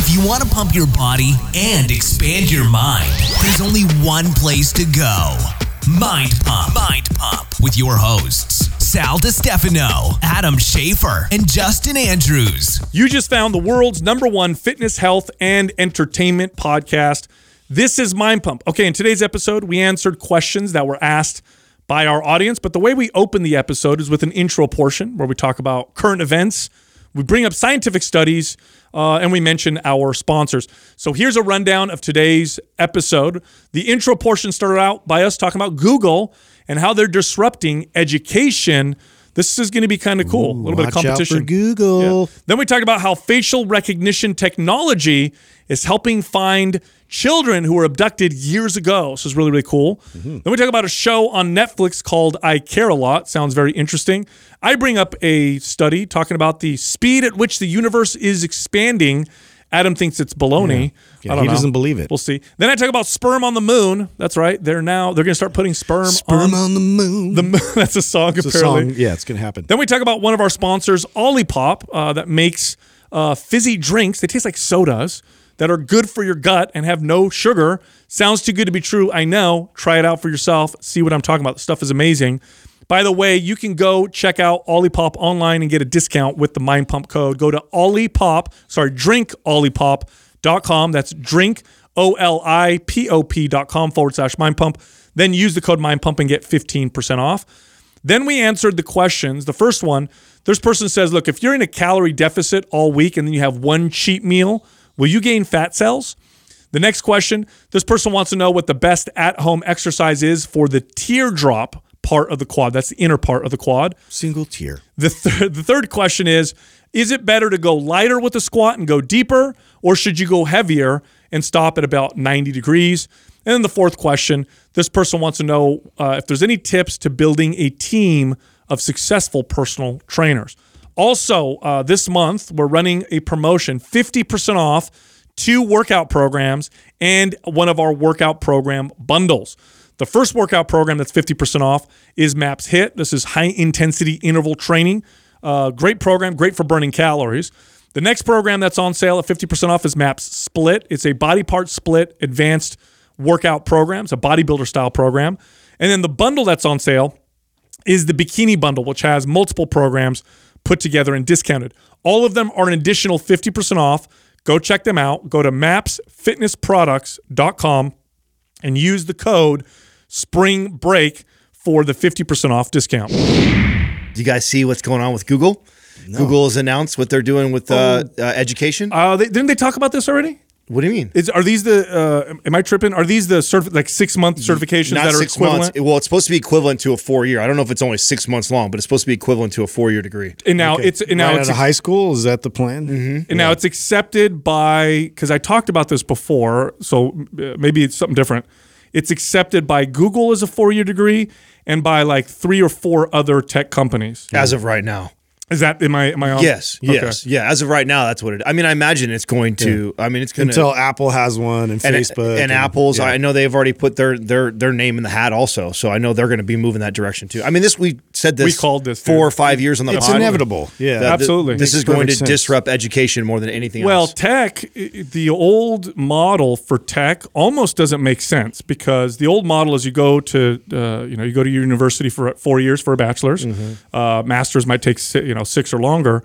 If you want to pump your body and expand your mind, there's only one place to go Mind Pump. Mind Pump with your hosts, Sal DiStefano, Adam Schafer, and Justin Andrews. You just found the world's number one fitness, health, and entertainment podcast. This is Mind Pump. Okay, in today's episode, we answered questions that were asked by our audience, but the way we open the episode is with an intro portion where we talk about current events, we bring up scientific studies, uh, and we mention our sponsors. So here's a rundown of today's episode. The intro portion started out by us talking about Google and how they're disrupting education. This is going to be kind of cool. a little bit of Watch out for competition. Google. Yeah. Then we talked about how facial recognition technology is helping find children who were abducted years ago. So it's really, really cool. Mm-hmm. Then we talk about a show on Netflix called I Care a Lot. Sounds very interesting. I bring up a study talking about the speed at which the universe is expanding. Adam thinks it's baloney. Yeah, I don't he know. doesn't believe it. We'll see. Then I talk about sperm on the moon. That's right. They're now they're going to start putting sperm, Sperm on on the moon. the moon. That's a song It's a apparently. song. Yeah, it's gonna happen. Then we talk about one of our sponsors, Olipop, uh, that makes uh, fizzy drinks. They taste like sodas that are good for your gut and have no sugar. Sounds too good to be true. I know. Try it out for yourself. See what I'm talking about. The stuff is amazing. By the way, you can go check out Olipop online and get a discount with the Mind Pump code. Go to Olipop, sorry, drinkolipop.com. That's drink, O L I P O P.com forward slash Mind Pump. Then use the code Mind Pump and get 15% off. Then we answered the questions. The first one, this person says, look, if you're in a calorie deficit all week and then you have one cheat meal, will you gain fat cells? The next question, this person wants to know what the best at home exercise is for the teardrop part of the quad. That's the inner part of the quad. Single tier. The, th- the third question is Is it better to go lighter with the squat and go deeper, or should you go heavier and stop at about 90 degrees? And then the fourth question this person wants to know uh, if there's any tips to building a team of successful personal trainers. Also, uh, this month, we're running a promotion 50% off two workout programs and one of our workout program bundles. The first workout program that's 50% off is MAPS HIIT. This is high intensity interval training. Uh, great program, great for burning calories. The next program that's on sale at 50% off is MAPS Split. It's a body part split advanced workout program. It's a bodybuilder style program. And then the bundle that's on sale is the Bikini Bundle, which has multiple programs put together and discounted. All of them are an additional 50% off. Go check them out. Go to mapsfitnessproducts.com and use the code spring break for the 50% off discount. Do you guys see what's going on with Google? Google has announced what they're doing with uh, uh, education. Uh, they, didn't they talk about this already? What do you mean? Is are these the? Uh, am I tripping? Are these the certif- like six month certifications Not that are six equivalent? months. Well, it's supposed to be equivalent to a four year. I don't know if it's only six months long, but it's supposed to be equivalent to a four year degree. And now it's and now right it's out of high school. Is that the plan? And now it's accepted by because I talked about this before, so uh, maybe it's something different. It's accepted by Google as a four-year degree and by like three or four other tech companies. As of right now. Is that in my am I on? Yes, Okay. yes, yeah. As of right now, that's what it. I mean, I imagine it's going to. I mean, it's going to. Until. Apple has one and, And, Facebook and, Apple's, yeah. I know they've already put their their their name in the hat also, so I know they're going to be moving that direction too. I mean, this we said this. We called this, four dude. or five years on the It's pod. inevitable. Yeah. That- th- Absolutely. This is going to sense. disrupt education more than anything Well, else. tech, the old model for tech almost doesn't make sense because the old model is you go to, uh, you know, you go to your university for four years for a bachelor's, Mm-hmm. uh, masters might take, you know, six or longer,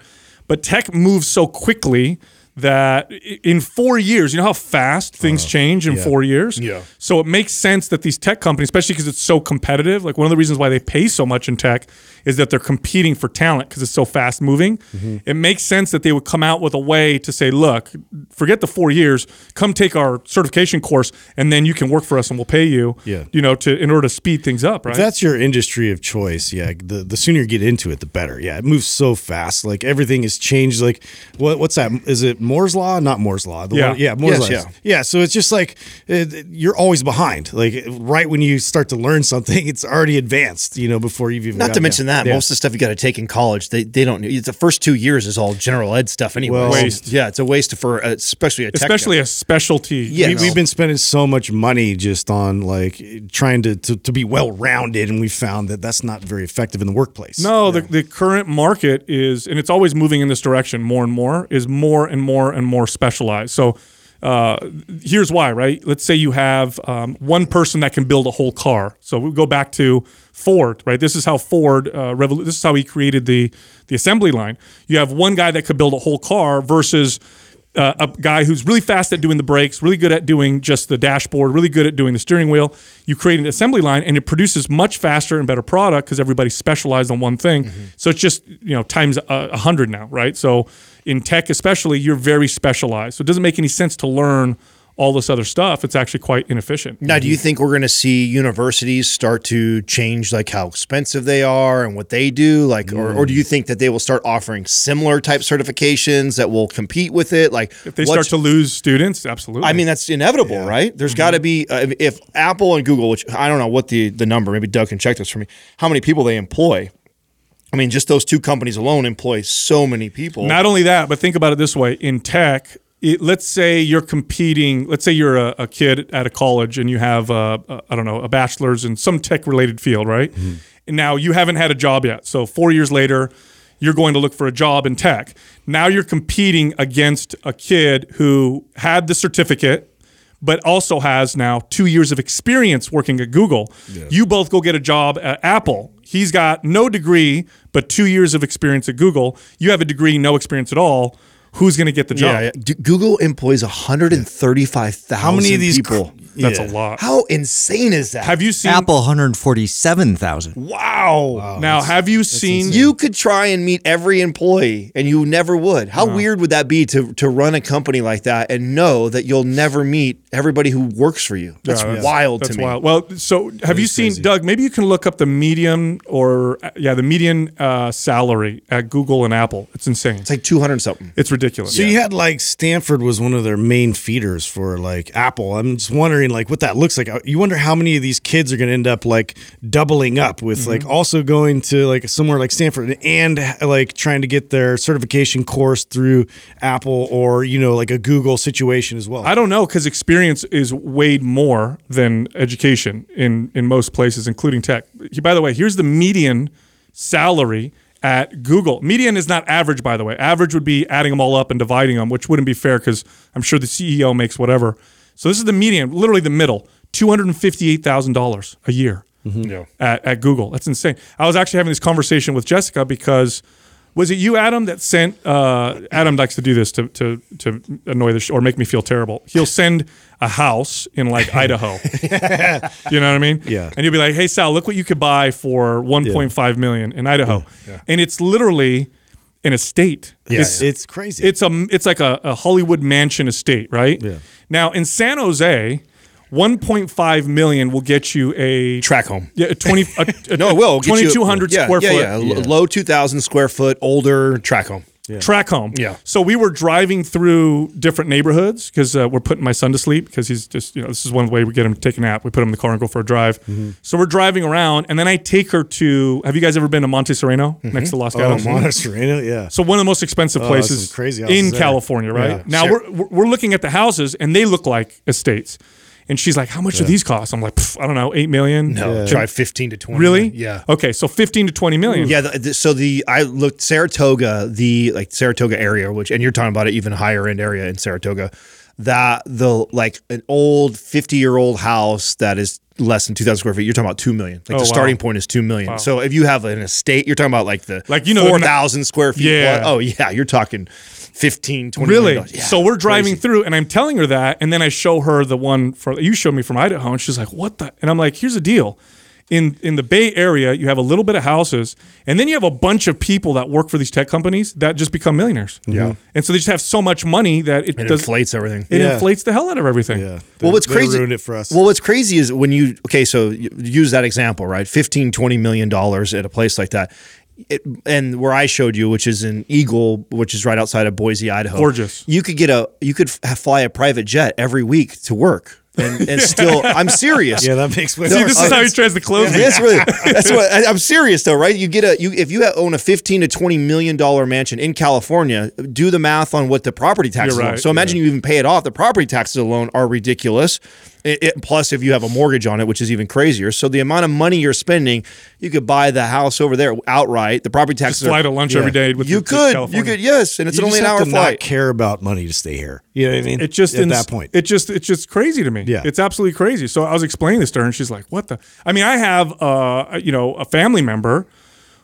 but tech moves so quickly that in four years, you know how fast things change in four years. Yeah. So it makes sense that these tech companies, especially because it's so competitive, like one of the reasons why they pay so much in tech is that they're competing for talent because it's so fast moving. Mm-hmm. It makes sense that they would come out with a way to say, look, forget the four years, come take our certification course, and then you can work for us and we'll pay you. Yeah. You know, to in order to speed things up, right? If that's your industry of choice, yeah, the, the sooner you get into it, the better. Yeah, it moves so fast. Like everything is changed. Like what what's that? Is it Moore's law? Not Moore's law. The Yeah. one- yeah, Moore's Yes, law. yeah. yeah. So it's just like uh, you're always behind. Like right when you start to learn something, it's already advanced. You know, before you've even Not to mention there. that Yeah. most of the stuff you got to take in college, they they don't. It's the first two years is all general ed stuff anyway. Well- Waste. Yeah, it's a waste for uh, especially a tech especially job. a specialty. Yeah. we, no. we've been spending so much money just on like trying to, to, to be well rounded, and we found that that's not very effective in the workplace. No, the, the current market is, and it's always moving in this direction more and more, is more and more and more specialized. So uh, here's why, right? Let's say you have um, one person that can build a whole car. So we go back to Ford, right? This is how Ford, uh, revolu- this is how he created the the assembly line. You have one guy that could build a whole car versus uh, a guy who's really fast at doing the brakes, really good at doing just the dashboard, really good at doing the steering wheel. You create an assembly line, and it produces much faster and better product because everybody's specialized on one thing. So it's just you know times a a hundred now, right? So in tech, especially, you're very specialized. So it doesn't make any sense to learn all this other stuff. It's actually quite inefficient. Now, do you think we're going to see universities start to change like how expensive they are and what they do? Like, or, or do you think that they will start offering similar type certifications that will compete with it? Like, If they start to lose students, absolutely. I mean, that's inevitable, right? There's got to be uh, if- if Apple and Google, which I don't know what the the number, maybe Doug can check this for me, how many people they employ. I mean, just those two companies alone employ so many people. Not only that, but think about it this way: in tech, it, let's say you're competing. Let's say you're a, a kid at a college and you have, uh, a, I don't know, a bachelor's in some tech-related field, right? And now you haven't had a job yet. So four years later, you're going to look for a job in tech. Now you're competing against a kid who had the certificate. But also has now two years of experience working at Google. You both go get a job at Apple. He's got no degree, but two years of experience at Google. You have a degree, no experience at all. Who's going to get the job? yeah, yeah. Google employs 135,000 How many of these people? Cr- That's Yeah. a lot. How insane is that? Have you seen Apple 147,000. wow. now? Have you seen? You could try and meet every employee and you never would. How weird would that be to to run a company like that and know that you'll never meet everybody who works for you? That's, Yeah, that's- wild That's to me. wild. Well, so have you seen Doug? Maybe you can look up the median or uh, yeah, the median uh, salary at Google and Apple. It's insane. It's like 200 something. It's ridiculous. So you had like Stanford was one of their main feeders for like Apple. I'm just wondering like what that looks like. Uh, you wonder how many of these kids are going to end up like doubling up with mm-hmm. like also going to like somewhere like Stanford and like trying to get their certification course through Apple or you know like a Google situation as well. I don't know because experience is weighed more than education in in most places, including tech. By the way, here's the median salary at Google. Median is not average, by the way. Average would be adding them all up and dividing them, which wouldn't be fair because I'm sure the CEO makes whatever. So this is the median, literally the middle, two hundred and fifty-eight thousand dollars a year Yeah. at, at Google. That's insane. I was actually having this conversation with Jessica because was it you, Adam, that sent? Uh, Adam likes to do this to to to annoy the sh- or make me feel terrible. He'll send a house in like Idaho. you know what I mean? Yeah. And you'll be like, "Hey, Sal, look what you could buy for 1.5 million in Idaho," and it's literally an estate. it's, it's crazy. it's a it's like a, a Hollywood mansion estate, right? Yeah. Now in San Jose, 1.5 million will get you a Track home. yeah, a 20 a, a, No, it will. get you- 2200 yeah, square yeah, foot Yeah, L- Low 2,000 square foot, older track home. Track home. Yeah. So we were driving through different neighborhoods because uh, we're putting my son to sleep because he's just, you know, this is one way we get him to take a nap. We put him in the car and go for a drive. Mm-hmm. So we're driving around and then I take her to, have you guys ever been to Monte Sereno next to Los oh, Monte Sereno, yeah. So one of the most expensive Oh, places some crazy in there. California, right? Yeah. Now we're we're we're looking at the houses and they look like estates. And she's like, "How much do these cost?" I'm like, "I don't know, eight million. No, try 15 to 20. really? Yeah. Okay, so fifteen to twenty million. Yeah, the, the, so the I looked Saratoga, the like Saratoga area, which and you're talking about an even higher end area in Saratoga, that the like an old 50 year old house that is less than 2,000 square feet. You're talking about two million. Like Oh, the wow. starting point is two million. So if you have an estate, you're talking about like the Like, you know, the 4,000 square feet. Yeah. plus- Oh yeah, you're talking 15, 20 Really? Yeah, so we're driving crazy. through, and I'm telling her that, and then I show her the one for you showed me from Idaho, and she's like, "What the?" And I'm like, "Here's the deal." In, in the Bay Area, you have a little bit of houses, and then you have a bunch of people that work for these tech companies that just become millionaires. Yeah, mm-hmm. and so they just have so much money that it, It does inflates everything. it Yeah. inflates the hell out of everything. yeah. Well, what's crazy? ruined it for us. Well, what's crazy is when you okay, so you use that example, right? 15, 20 million dollars at a place like that. It, and where I showed you, which is in Eagle, which is right outside of Boise, Idaho. Gorgeous. You could get a, you could fly a private jet every week to work, and, and still, I'm serious. yeah, that makes way See, more this is how he tries to close me. That's really that's what I, I'm serious though, right? You get a you if you own a 15 to 20 million dollar mansion in California, do the math on what the property taxes You're So imagine you even pay it off. The property taxes alone are ridiculous. It, it- plus, if you have a mortgage on it, which is even crazier. So the amount of money you're spending, you could buy the house over there outright. The property taxes Just fly are to lunch yeah. every day with you the- to could, you could, yes, and it's you only just an have hour to flight. not care about money to stay here. You know what I mean? It just at ins- that point. It just it's just crazy to me. Yeah. it's absolutely crazy. So I was explaining this to her, and she's like, "What the?" I mean, I have uh, you know a family member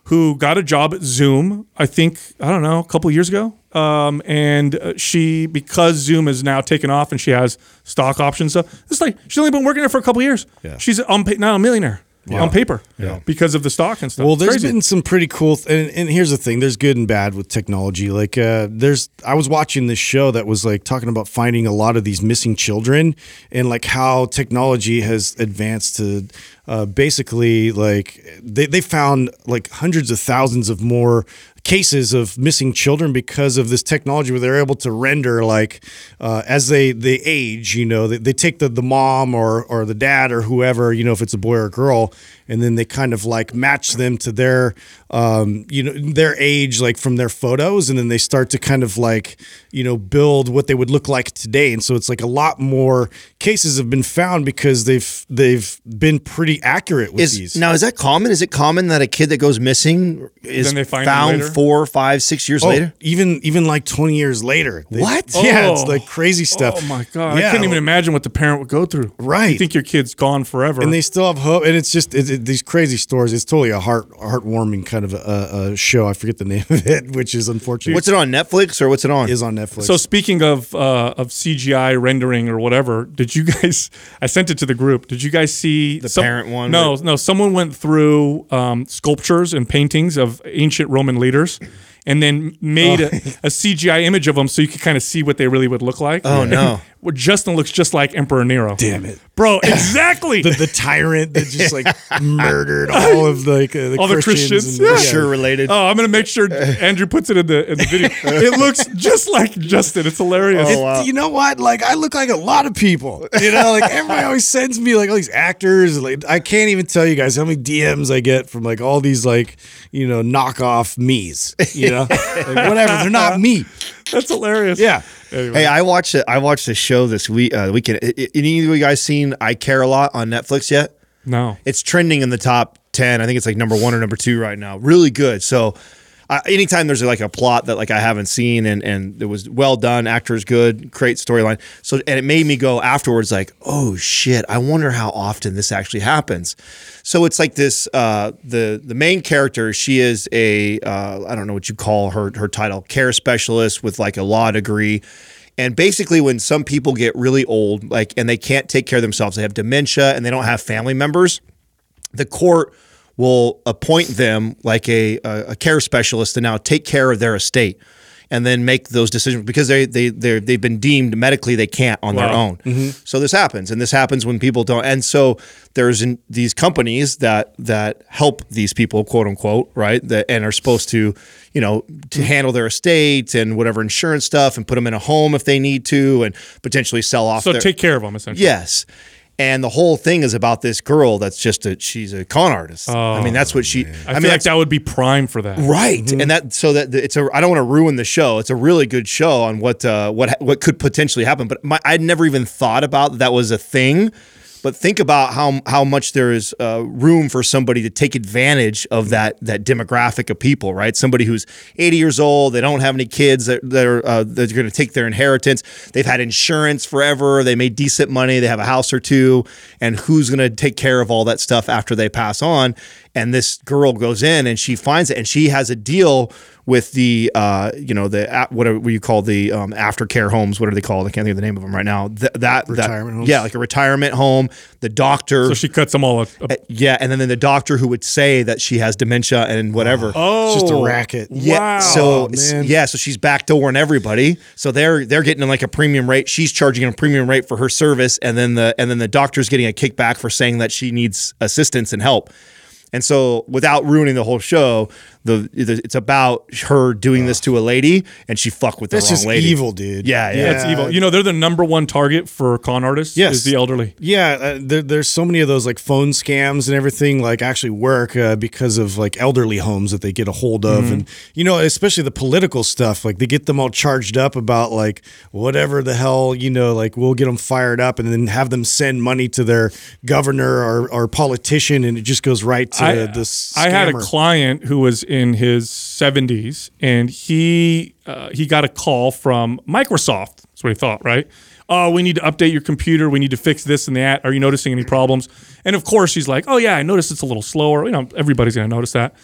who got a job at Zoom. I think I don't know a couple years ago. Um, and uh, she because Zoom is now taken off and she has stock options stuff. It's like she's only been working there for a couple years. Yeah. She's now a millionaire on paper yeah. because of the stock and stuff. Well, there's been some pretty cool, th- and, and here's the thing: there's good and bad with technology. Like, uh, there's, I was watching this show that was like talking about finding a lot of these missing children, and like how technology has advanced to, uh, basically like they they found like hundreds of thousands of more cases of missing children because of this technology where they're able to render like uh, as they they age you know they, they take the the mom or or the dad or whoever you know if it's a boy or a girl and then they kind of like match them to their um, you know their age like from their photos and then they start to kind of like you know build what they would look like today and so it's like a lot more cases have been found because they've they've been pretty accurate with Is these now is that common? Is it common that a kid that goes missing is they find found four, five, six years Oh, later? even even like 20 years later They- What? yeah it's Oh. like crazy stuff Oh my god! I Yeah. can't even imagine what the parent would go through. Right. You think your kid's gone forever, and they still have hope and it's just it, it- these crazy stories it's totally a heart heartwarming kind of a, a show i forget the name of it which is unfortunate What's it on Netflix or what's it on? is on netflix So speaking of uh, of CGI rendering or whatever, did you guys? I sent it to the group. Did you guys see the parent one No, where- no. Someone went through um, sculptures and paintings of ancient Roman leaders, and then made a, a CGI image of them so you could kind of see what they really would look like. Oh, no. Well, Justin looks just like Emperor Nero. Damn it. Bro! Exactly. the, the tyrant that just like murdered all of the, like, uh, the All the Christians, Christians, and- yeah. sure related. Oh, I'm gonna make sure Andrew puts it in the in the video. It looks just like Justin. It's hilarious. It- You know what? Like I look like a lot of people. You know, like everybody always sends me like all these actors. Like I can't even tell you guys how many DMs I get from like all these like you know knockoff me's. You know, like, whatever. They're not me. That's hilarious. Yeah. Anyway. Hey, I watched it. I watched the show this week. Uh, weekend. I- I- Any of you guys seen I Care a Lot on Netflix yet? no. It's trending in the top ten. I think it's like number one or number two right now. Really good. So, uh, anytime there's like a plot that like I haven't seen and and it was well done, actors good, great storyline. So, and it made me go afterwards like, oh shit, I wonder how often this actually happens. So it's like this. Uh, the the main character, she is a uh, I don't know what you call her her title, care specialist with like a law degree. And basically, when some people get really old, like, and they can't take care of themselves, they have dementia and they don't have family members, the court will appoint them like a, a, a care specialist to now take care of their estate and then make those decisions because they they they they've been deemed medically they can't on their Wow. own. Mm-hmm. So this happens, and this happens when people don't. And so there's in, these companies that that help these people, quote unquote, right, that and are supposed to, you know, to mm-hmm. handle their estate and whatever insurance stuff, and put them in a home if they need to, and potentially sell off. So their, take care of them essentially. Yes. And the whole thing is about this girl that's just a she's a con artist. I mean, that's what she. I, I, feel mean, like that would be prime for that. right. And that so that it's a. I don't want to ruin the show. It's a really good show on what uh, what what could potentially happen. But my, I'd never even thought about that, that was a thing. But think about how how much there is uh, room for somebody to take advantage of that that demographic of people, right? Somebody who's 80 years old, they don't have any kids that that are uh, that are going to take their inheritance. They've had insurance forever. They made decent money. They have a house or two, and who's going to take care of all that stuff after they pass on? And this girl goes in and she finds it, and she has a deal with the uh, you know the a- what are what you call the um, aftercare homes? What are they called? I can't think of the name of them right now. Th- that Retirement that, homes? Yeah, like a retirement home. The doctor. So she cuts them all. A, a, Uh, yeah, and then, then the doctor who would say that she has dementia and whatever. oh, It's just a racket. Yeah. Wow. So man. yeah, so she's backdooring everybody. So they're they're getting like a premium rate. She's charging a premium rate for her service, and then the and then the doctor's getting a kickback for saying that she needs assistance and help. And so, without ruining the whole show, the, the it's about her doing this to a lady and she fucked with the That's wrong just lady. evil, dude. Yeah, yeah. That's evil. You know, they're the number one target for con artists. Yes. is the elderly. Yeah, uh, there, there's so many of those like phone scams and everything like actually work uh, because of like elderly homes that they get a hold of, Mm-hmm. and you know, especially the political stuff. Like they get them all charged up about like whatever the hell, you know, like we'll get them fired up and then have them send money to their governor or, or politician, and it just goes right to I, this. I had a client who was in his 70s, and he uh, he got a call from Microsoft. That's what he thought, right? Oh, we need to update your computer. We need to fix this and that. Are you noticing any problems? And of course, he's like, Oh yeah, I noticed it's a little slower. You know, everybody's gonna notice that.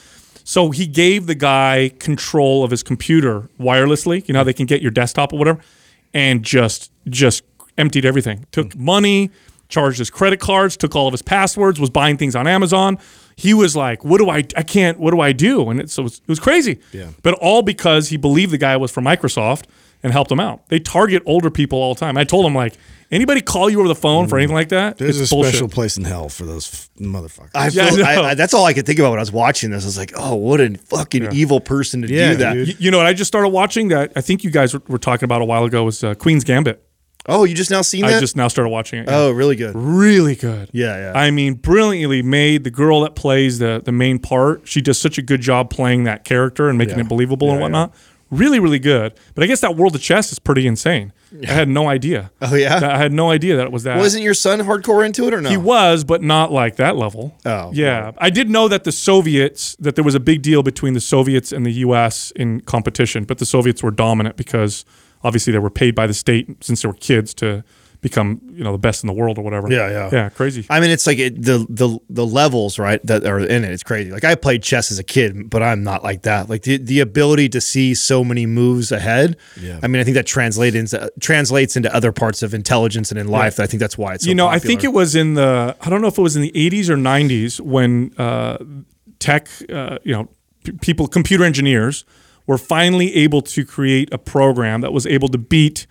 So he gave the guy control of his computer wirelessly. You know they can get your desktop or whatever, and just just emptied everything. Took money, charged his credit cards, took all of his passwords, was buying things on Amazon. He was like, "What do I? I can't. What do I do?" And it, so it was, it was crazy. Yeah. But all because he believed the guy was from Microsoft and helped him out. They target older people all the time. I told him like, anybody call you over the phone for anything like that? There's it's a bullshit. special place in hell for those f- motherfuckers. I Yeah, I feel, I. I, that's all I could think about when I was watching this. I was like, "Oh, what a fucking evil person to Yeah, do that!" dude. You, you know what? I just started watching that. I think you guys were, were talking about a while ago was uh, Queen's Gambit. Oh, you just now seen that? I just now started watching it. oh, really good. really good. Yeah, yeah. I mean, brilliantly made. The girl that plays the the main part, she does such a good job playing that character and making it believable and whatnot. Really, really good. But I guess that world of chess is pretty insane. I had no idea. Oh, yeah? I had no idea that it was that. Wasn't your son hardcore into it or no? He was, but not like that level. Oh, yeah. I did know that the Soviets, that there was a big deal between the Soviets and the U.S. in competition, but the Soviets were dominant because obviously they were paid by the state since they were kids to become, you know, the best in the world or whatever. Yeah, yeah. Yeah, crazy. I mean, it's like it, the the the levels right that are in it. It's crazy. Like I played chess as a kid, but I'm not like that. Like the, the ability to see so many moves ahead. Yeah. I mean, I think that translates into translates into other parts of intelligence and in life. I think that's why it's. So you know, I think it was in the I don't know if it was in the 80s or 90s when uh, tech, uh, you know, p- people, computer engineers were finally able to create a program that was able to beat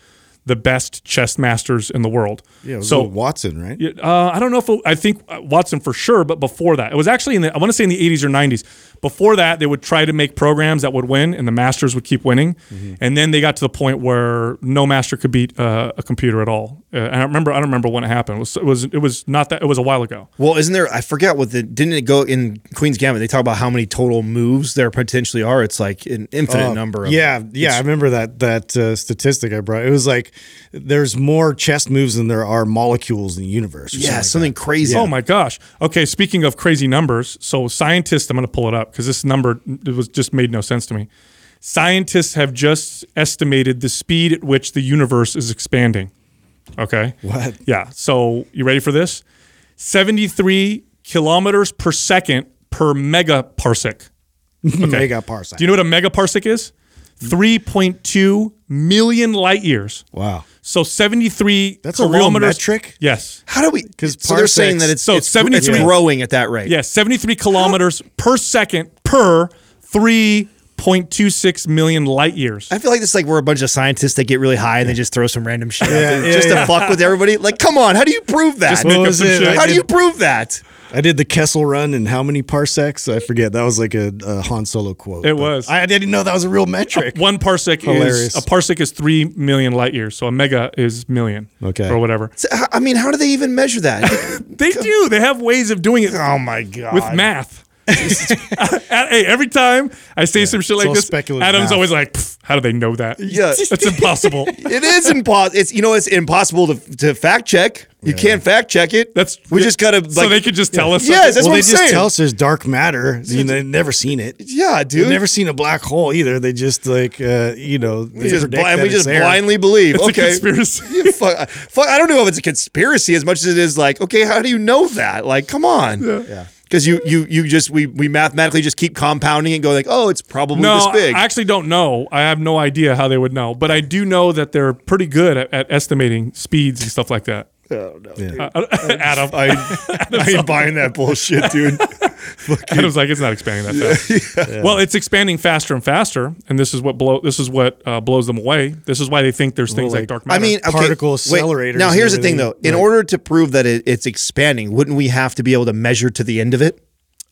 the best chess masters in the world. yeah, so so Watson, right? Uh, I don't know if it, I think uh, Watson for sure, but before that, it was actually in the I want to say in the 80s or 90s. Before that, they would try to make programs that would win, and the masters would keep winning. Mm-hmm. And then they got to the point where no master could beat uh, a computer at all. Uh, and I remember I don't remember when it happened. It was it was it was not that it was a while ago. Well, isn't there? I forget what the didn't it go in Queen's Gambit? They talk about how many total moves there potentially are. It's like an infinite Uh, number. Of, yeah, yeah, I remember that that uh, statistic I brought. It was like there's more chess moves than there are molecules in the universe. or yeah, like something that. crazy. Oh my gosh. Okay, speaking of crazy numbers, so scientists, I'm going to pull it up because this number it was just made no sense to me. Scientists have just estimated the speed at which the universe is expanding. Okay. What? Yeah. So you ready for this? 73 kilometers per second per megaparsec. Mega parsec. Do you know what a megaparsec is? 3.2 million light years. wow. So 73 That's a real kilometers. metric? Yes. How do we? 'Cause so they're saying that it's So it's, 73 it's growing at that rate. Yeah, 73 kilometers per second per 3.26 million light years. I feel like it's like we're a bunch of scientists that get really high and they just throw some random shit out Yeah, yeah, just yeah. to fuck with everybody. Like, come on, how do you prove that? Just What was it? shit. I how do you prove that? I did the Kessel run in how many parsecs? I forget. That was like a, a Han Solo quote. It was. I didn't know that was a real uh, metric. One parsec Hilarious. is a parsec is 3 million light years, so a mega is million. Okay. Or whatever. So, h- I mean, how do they even measure that? They do. They have ways of doing it oh my god! with math. hey, every time I say some shit like this, speculative Adam's math. always like, "How do they know that? Yeah. that's impossible." It is impossible. It's you know it's impossible to, to fact check. You can't fact check it. That's we just gotta like so they could just tell us. Yes, that's well, what they I'm just saying. tell us there's dark matter. You know, they've never seen it. yeah, dude. They've never seen a black hole either. They just like uh, you know they we just, predict blind, we just there. blindly believe. It's a okay, conspiracy. Yeah, fuck, fuck, I don't know if it's a conspiracy as much as it is like, okay, how do you know that? Like, come on. Yeah. Because you you you just we we mathematically just keep compounding and go like, oh, it's probably No, this big. I actually don't know. I have no idea how they would know, but I do know that they're pretty good at, at estimating speeds and stuff like that. oh no, dude. Uh, Adam, I, I ain't buying that bullshit, dude. Adam's like, it's not expanding that fast. Well, it's expanding faster and faster, and this is what blow. This is what uh, blows them away. This is why they think there's things Well, like, like, dark matter. I mean, okay, Particle wait, accelerators Now, here's the thing, though. In Right. order to prove that it, it's expanding, wouldn't we have to be able to measure to the end of it?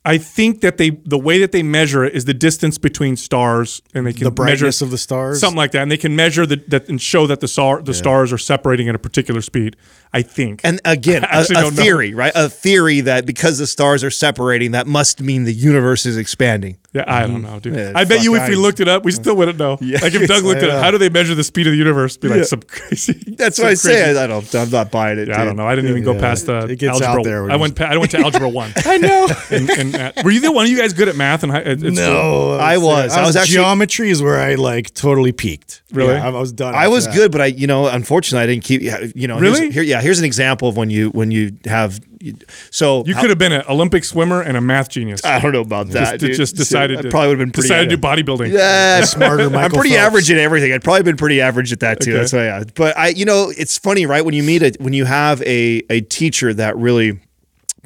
I think that they the way that they measure it is the distance between stars, and they can The brightness measure of the stars? something like that, and they can measure the, that and show that the star the stars are separating at a particular speed. I think. And again, I a, a don't know. theory, right? A theory that because the stars are separating, that must mean the universe is expanding. Yeah, I don't know, dude. Yeah, I bet you if we I- looked it up, we still wouldn't know. Like if Doug looked it up, how do they measure the speed of the universe? Be like Yeah. some crazy. That's some what I crazy- say. I don't. I'm not buying it. Yeah, I don't know. I didn't even go past the It gets algebra. out there I went. Pa- I went to algebra one. I know. And, and, uh, were you the one of you guys good at math? And high, at, at school? No, I was. I was actually- geometry is where I like totally peaked. Really? Yeah, I, I was done. I was that. good, but I, you know, unfortunately, I didn't keep. You know, Really? Here's, here, yeah. Here's an example of when you when you have. So You could have been an Olympic swimmer and a math genius. I don't know about that. just, dude. just decided I to probably would have been pretty decided to do bodybuilding. Yeah, Smarter I'm pretty Phelps. average at everything. I'd probably been pretty average at that too. Okay. That's why. Yeah. But I, you know, it's funny, right? When you meet a when you have a a teacher that really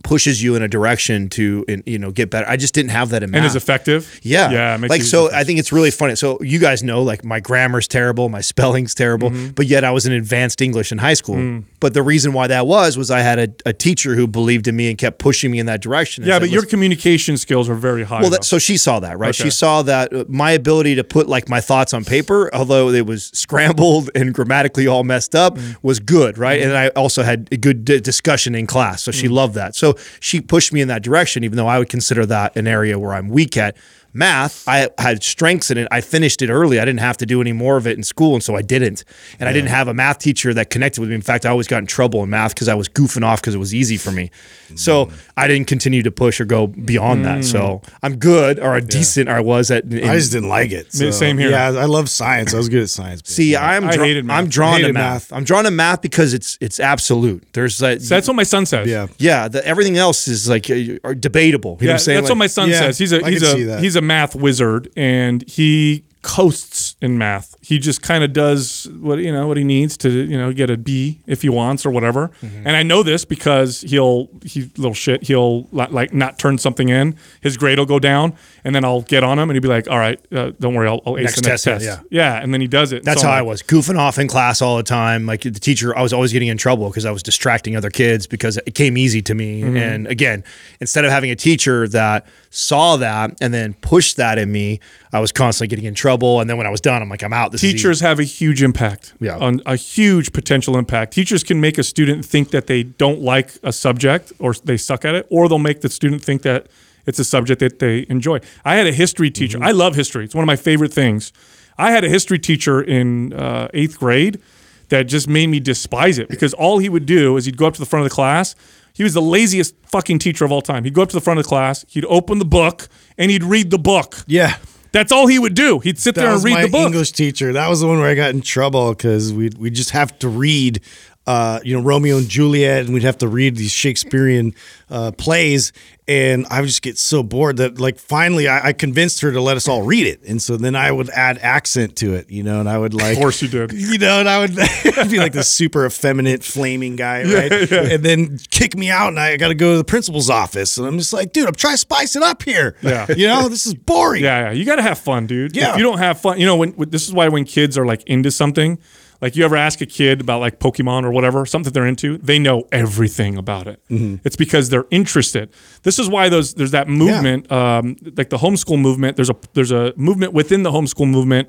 pushes you in a direction to in- you know get better. I just didn't have that in math. and is effective. Yeah, yeah. it makes like so. I think it's really funny. So you guys know, like my grammar's terrible, my spelling's terrible, Mm-hmm. but yet I was in advanced English in high school. Mm. But the reason why that was was I had a, a teacher who believed in me and kept pushing me in that direction. yeah, said, but your communication skills are very high. well, that, so she saw that, right? Okay. She saw that uh, my ability to put like my thoughts on paper, although it was scrambled and grammatically all messed up, Mm. was good, right? Mm-hmm. And I also had a good d- discussion in class, so Mm. she loved that. So she pushed me in that direction, even though I would consider that an area where I'm weak at. Math, I had strengths in it. I finished it early. I didn't have to do any more of it in school, and so I didn't. And I didn't have a math teacher that connected with me. In fact, I always got in trouble in math because I was goofing off because it was easy for me. So I didn't continue to push or go beyond that. So I'm good or a decent. Or I was at. in- I just didn't like it. so- Same here. Yeah, I love science. I was good at science. but- See, I'm I dra- hated math. I'm drawn to Hated math. math. I'm drawn to math because it's it's absolute. There's like So that's what my son says. yeah. yeah, the, everything else is like uh, are debatable. You know Yeah, what I'm saying? that's what my son Yeah, says. He's a I he's can see a that. he's a math wizard, and he coasts in math. He just kind of does what you know what he needs to you know get a B if he wants or whatever. Mm-hmm. And I know this because he'll he little shit he'll like not turn something in. His grade will go down, and then I'll get on him, and he'll be like, "All right, uh, don't worry, I'll, I'll ace Next the next test, test." yeah, yeah, and then he does it. That's So how I'm I was goofing off in class all the time. Like the teacher, I was always getting in trouble because I was distracting other kids because it came easy to me. Mm-hmm. And again, instead of having a teacher that saw that and then pushed that in me, I was constantly getting in trouble. And then when I was done, I'm like, I'm out. This. Teachers have a huge impact. Yeah. On a huge potential impact. Teachers can make a student think that they don't like a subject or they suck at it, or they'll make the student think that it's a subject that they enjoy. I had a history teacher. Mm-hmm. I love history. It's one of my favorite things. I had a history teacher in uh, eighth grade that just made me despise it because all he would do is he'd go up to the front of the class. He was the laziest fucking teacher of all time. He'd go up to the front of the class, he'd open the book, and he'd read the book. Yeah. That's all he would do. He'd sit That there and read the book. English teacher. That was the one where I got in trouble because we we just have to read, uh, you know, Romeo and Juliet, and we'd have to read these Shakespearean uh, plays, and I would just get so bored that like finally I, I convinced her to let us all read it, and so then I would add accent to it, you know, and I would like, Of course you did. you know, and I would be like this super effeminate, flaming guy, right? And then kick me out, and I got to go to the principal's office, and I'm just like, dude, I'm trying to spice it up here. Yeah. you know, this is boring. Yeah, yeah. You got to have fun, dude. Yeah. If you don't have fun, you know, when, when this is why when kids are like into something, like you ever ask a kid about like Pokemon or whatever, something they're into, they know everything about it. Mm-hmm. It's because they're interested. This is why those there's that movement, um, like the homeschool movement. There's a there's a movement within the homeschool movement.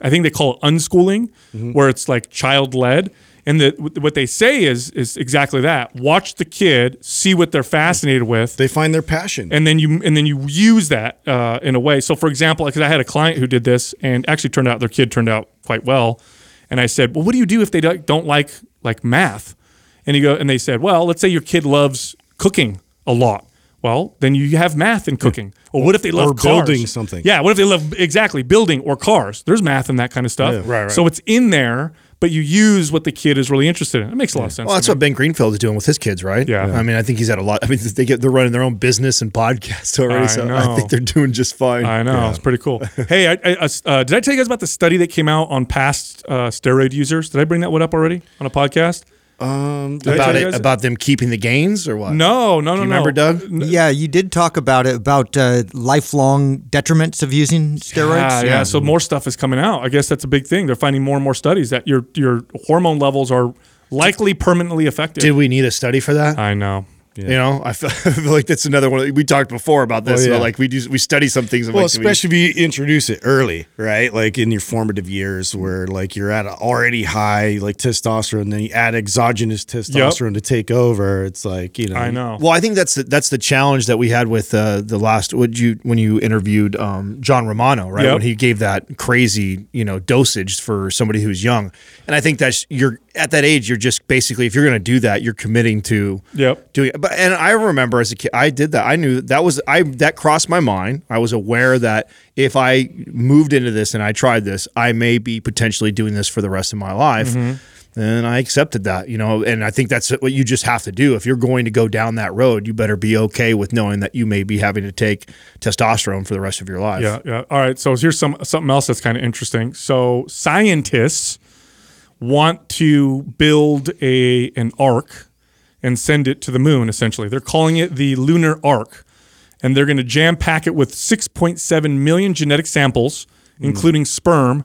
I think they call it unschooling, Mm-hmm. where it's like child led. And the, what they say is is exactly that. Watch the kid, see what they're fascinated with, They find their passion. and then you and then you use that uh, in a way. So, for example, because I had a client who did this, and actually turned out their kid turned out quite well. And I said, "Well, what do you do if they don't like like math?" And he go, and they said, "Well, let's say your kid loves cooking a lot. Well, then you have math in cooking. Or what if they love Or cars? building something. Yeah, what if they love exactly building or cars? There's math in that kind of stuff. Yeah. Right, right. So it's in there, but you use what the kid is really interested in. It makes a lot of sense. Well, that's what Ben Greenfield is doing with his kids, right? Yeah. I mean, I think he's had a lot. I mean, they get they're running their own business and podcast already, I so know. I think they're doing just fine. I know it's pretty cool. hey, I, I, uh, did I tell you guys about the study that came out on past uh, steroid users? Did I bring that one up already on a podcast? Um, about it, guys- about them keeping the gains or what? No, no, no, Do you no. remember, Doug? Yeah, you did talk about it about uh, lifelong detriments of using steroids. Yeah, yeah. So more stuff is coming out. I guess that's a big thing. They're finding more and more studies that your your hormone levels are likely permanently affected. Did we need a study for that? I know. You know, I feel, I feel like that's another one. We talked before about this. Well, about yeah. like we do, we study some things. and Well, like, we- especially if you introduce it early, right? Like in your formative years, where like you're at a already high like testosterone, then you add exogenous testosterone to take over. It's like you know, I know. Well, I think that's the, that's the challenge that we had with uh, the last would you when you interviewed um, John Romano, right? Yep. When he gave that crazy you know dosage for somebody who's young, and I think that's you're at that age, you're just basically if you're going to do that, you're committing to Yep. doing it. But and I remember as a kid, I did that. I knew that was I that crossed my mind. I was aware that if I moved into this and I tried this, I may be potentially doing this for the rest of my life. Mm-hmm. And I accepted that, you know, and I think that's what you just have to do. If you're going to go down that road, you better be okay with knowing that you may be having to take testosterone for the rest of your life. Yeah, yeah. All right. So here's some something else that's kind of interesting. So scientists want to build a an arc and send it to the moon. Essentially, they're calling it the lunar arc, and they're going to jam pack it with 6.7 million genetic samples, hmm. including sperm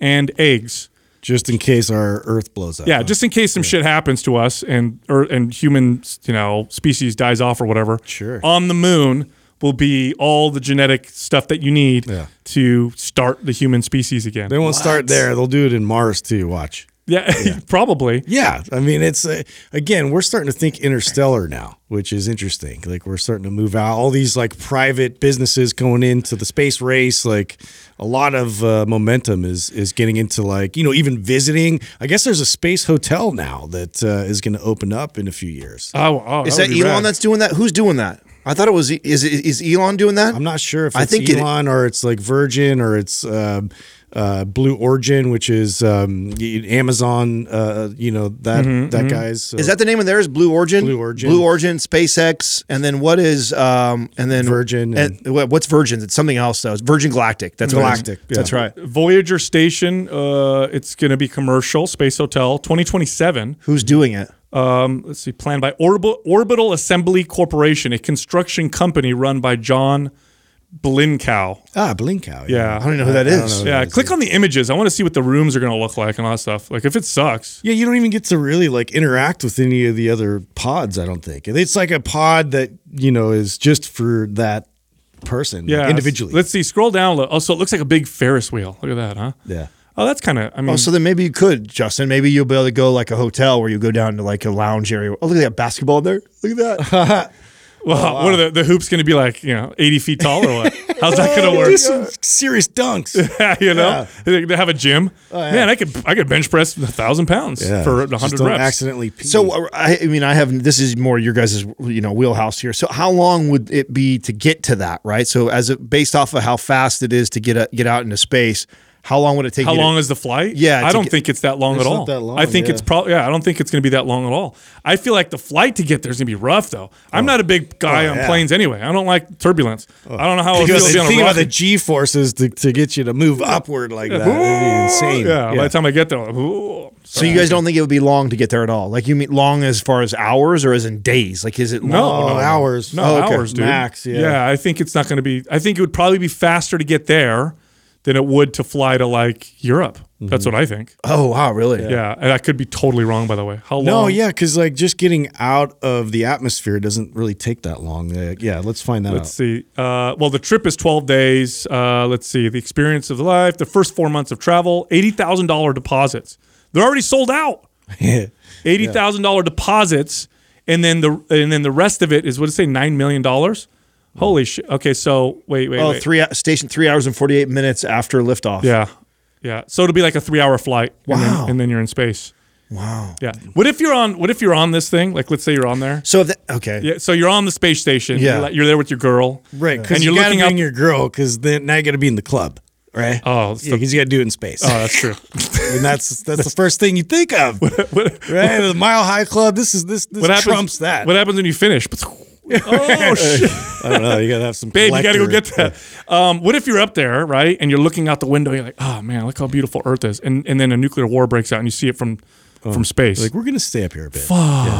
and eggs. just in case our Earth blows up. Yeah, just in case some shit happens to us and or and human, you know, species dies off or whatever. Sure. On the moon will be all the genetic stuff that you need Yeah. to start the human species again. They won't start there. They'll do it in Mars too. Watch. yeah, probably. Yeah, I mean, it's uh, again, we're starting to think interstellar now, which is interesting. Like we're starting to move out all these like private businesses going into the space race. Like a lot of uh, momentum is is getting into like you know even visiting. I guess there's a space hotel now that uh, is going to open up in a few years. Oh, oh Is that that Elon rad. that's doing that? Who's doing that? I thought it was is is Elon doing that? I'm not sure if I it's think it- Elon or it's like Virgin or it's um uh, Blue Origin, which is um, Amazon. Uh, you know that that guy's. So Is that the name of theirs? Blue Origin. Blue Origin. Blue Origin. SpaceX, and then what is um and then Virgin And, what- what's Virgin? It's something else though. It's Virgin Galactic. That's what it is. Galactic, yeah. That's right. Voyager station? Uh, it's going to be commercial space hotel 2027. Who's doing it? Um, let's see, planned by Orbital, Orbital Assembly Corporation, a construction company run by John Blincow. ah Blincow? Yeah. I don't even know who that is. I don't is. know. Yeah, click on the images. I want to see what the rooms are going to look like and all that stuff. Like if it sucks, Yeah, you don't even get to really like interact with any of the other pods. I don't think it's like a pod that you know is just for that person, yeah, individually. Let's see. Scroll down. Oh, so it looks like a big Ferris wheel. Look at that, huh? yeah, Oh, that's kind of. I mean, Oh, so then maybe you could, Justin. Maybe you'll be able to go like a hotel where you go down to like a lounge area. Oh, look at that basketball there. Look at that. well, what are the, the hoops going to be like? You know, eighty feet tall or what? How's that going to work? Just some serious dunks. you know, they they have a gym. Man, I could I could bench press a thousand pounds Yeah, for a Just hundred don't reps. accidentally. Pee. So uh, I, I mean, I have this is more your guys' you know wheelhouse here. So how long would it be to get to that? Right. So as it, based off of how fast it is to get a, get out into space, how long would it take? How you to- long is the flight? Yeah, I don't get- think it's that long It's at not all. that long, I think it's probably yeah. I don't think it's going to be that long at all. I feel like the flight to get there is going to be rough though. I'm oh. not a big guy Oh, on yeah. planes anyway. I don't like turbulence. Oh. I don't know how it think feels about, to the, think about the. G forces to, to get you to move upward like that. It'd be insane. Yeah, by the time I get there, like, ooh. So you guys don't think it would be long to get there at all? Like you mean long as far as hours or as in days? Like is it No, long? Oh, no, no. hours. No, Oh, okay. hours, dude. Max, yeah. Yeah, I think it's not going to be. I think it would probably be faster to get there than it would to fly to like Europe. That's Mm-hmm. what I think. Oh wow, really? Yeah. and I could be totally wrong, by the way. How long? No, yeah, because like just getting out of the atmosphere doesn't really take that long. Uh, yeah, let's find that Let's out. see. Uh, well, the trip is 12 days. Uh, let's see. The experience of the life, the first four months of travel, $80,000 deposits. They're already sold out. $80,000 deposits. And then the and then the rest of it is what did it say? $9 million? Holy shit. Okay, so wait, wait, Oh, wait. three station three hours and forty eight minutes after liftoff. Yeah. Yeah. So it'll be like a three hour flight. and then- Wow. And then, you're in space. Wow. Yeah. What if you're on what if you're on this thing? Like let's say you're on there. So that, okay. Yeah. So you're on the space station. Yeah. You're, you're there with your girl. Right, And because you're you looking bring up. your girl, because then now you got to be in the club, right? Oh, yeah, because you got to do it in space. oh, that's true. and that's that's the first thing you think of, right? The Mile High Club. This is this this What happens? trumps that. What happens when you finish? oh shit, I don't know. You got to have some. babe, you got to go get that. Um, what if you're up there, right, and you're looking out the window? You're like, oh man, look how beautiful Earth is, and and then a nuclear war breaks out, and you see it from from space. Like we're gonna stay up here a bit. Fuck.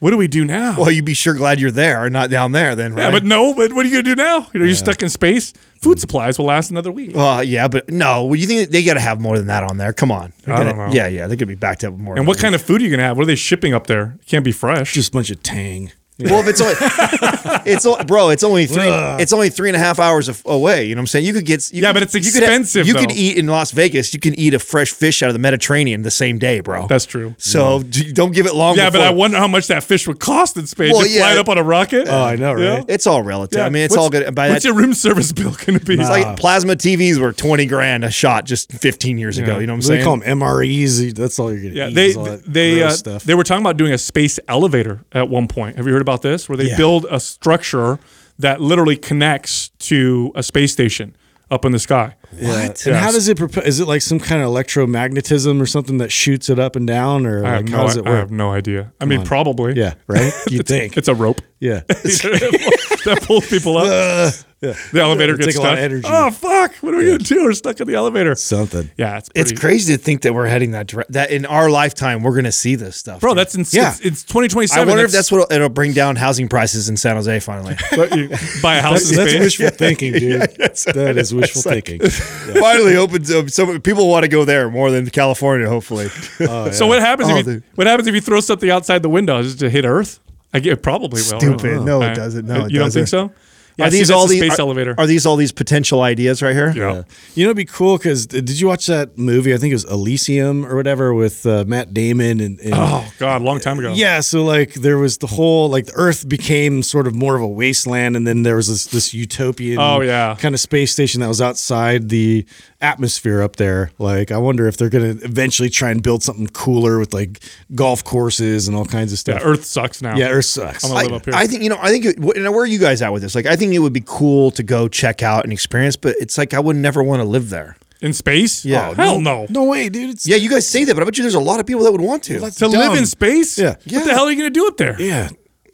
what do we do now? Well, you'd be sure glad you're there, not down there, then, right? yeah, but no, but what are you gonna do now? You know, you're stuck in space. Food supplies will last another week. Well, yeah, but no. Well, you think they got to have more than that on there? Come on. They're I don't know. Yeah, yeah, they're gonna be backed up with more. And what kind of food are you gonna have? What are they shipping up there? It can't be fresh. Just a bunch of tang. Well, if it's only, it's o- bro, it's only three, it's only three and a half hours of, away. You know what I'm saying? You could get, you Yeah, could- but it's you could have- expensive, You could though. eat in Las Vegas. You can eat a fresh fish out of the Mediterranean the same day, bro. That's true. so d- don't give it long. Yeah, but before- I wonder how much that fish would cost in space. Well, Just fly yeah. it up on a rocket. Oh, I know, right? It's all relative. I mean, it's What's- all good. By what's that, your room service bill going to be? it's like plasma TVs were 20 grand a shot just 15 years ago. You know what I'm saying? They call them MREs. That's all you're gonna Yeah, eat. they is all that they gross uh, stuff. they were talking about doing a space elevator at one point. Have you heard about this? Where they Yeah. build a structure that literally connects to a space station up in the sky. What? And how does it? Propo- is it like some kind of electromagnetism or something that shoots it up and down, or I have, like no, how does it work? I have no idea. I mean, probably. Yeah, right. You think? It's a rope yeah. that pulls people up. The elevator It'd gets take a lot stuck. of energy. Oh fuck! What are we gonna do? We're stuck in the elevator. Something. Yeah, it's it's crazy to think that we're heading that direction. That in our lifetime, we're going to see this stuff. bro. dude. That's insane. Yeah. it's, it's 2027. I wonder if that's what it'll bring down housing prices in San Jose finally. what you buy a house That's, in that's space. wishful thinking, dude. that is wishful thinking. finally opens up. So people want to go there more than California, hopefully. So what happens Oh, if you dude. what happens if you throw something outside the window? Does it hit Earth? I get it probably will. Stupid. No, it doesn't. No, it you don't think so? Yeah, are these all the these space are, elevator? Are these all these potential ideas right here? yeah. You know, it'd be cool because did you watch that movie? I think it was Elysium or whatever with uh, Matt Damon and, and Oh God, long time ago. Yeah, so like there was the whole like the Earth became sort of more of a wasteland, and then there was this this utopian Oh, yeah. kind of space station that was outside the atmosphere up there. Like I wonder if they're gonna eventually try and build something cooler with like golf courses and all kinds of Yeah, stuff. Earth sucks now. Yeah, Earth sucks. I'm gonna I, live up here. I think you know. I think. It, now, where are you guys at with this? Like, I think it would be cool to go check out and experience, but it's like I would never want to live there. in space? Yeah. Oh, hell no. no way, dude. It's Yeah, you guys say that, but I bet you there's a lot of people that would want to. that's To live in space? Yeah. What the hell are you gonna do up there? yeah.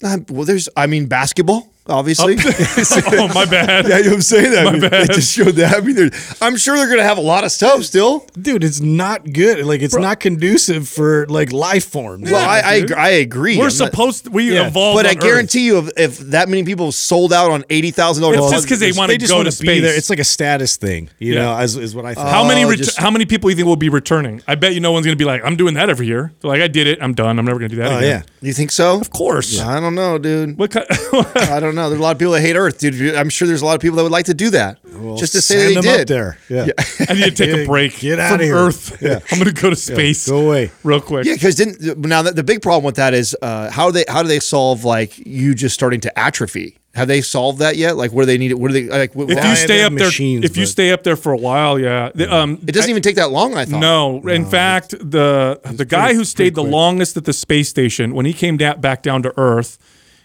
Uh, well, there's. I mean, basketball, obviously. oh my bad. Yeah, you know what I'm saying? I mean, bad. They just showed that. I mean, there's- I'm sure they're going to have a lot of stuff still. Dude, it's not good. Like it's not conducive for like life forms. Well, I, I, I agree. We're I'm not- supposed we Yeah, evolved, but I on Earth. guarantee you, if, if that many people sold out on eighty thousand dollars, It's just 'cause they go to to be space. there. It's like a status thing, you Yeah. know, as is what I think. How many Oh, ret- just- how many people you think will be returning? I bet you no one's gonna be like, I'm doing that every year. They're like, I did it. I'm done. I'm never gonna do that Oh again. yeah. you think so? Of course. I don't know, dude. What kind, I don't know. There's a lot of people that hate Earth, dude. I'm sure there's a lot of people that would like to do that, just to say they them did. up there. Yeah. I need to take Get- a break get from outta here. Earth. Yeah. I'm gonna go to space. Go away. real quick. Yeah, because didn't now the, the big problem with that is uh, how do they how do they solve like you just starting to atrophy? Have they solved that yet? Like where they need it? Where do they like? What, If Well, you stay have up there, machines, if you stay up there for a while, yeah. The, um, it doesn't even take that long. I thought. No, in fact, the the guy who stayed the longest at the space station when he came da- back down to Earth,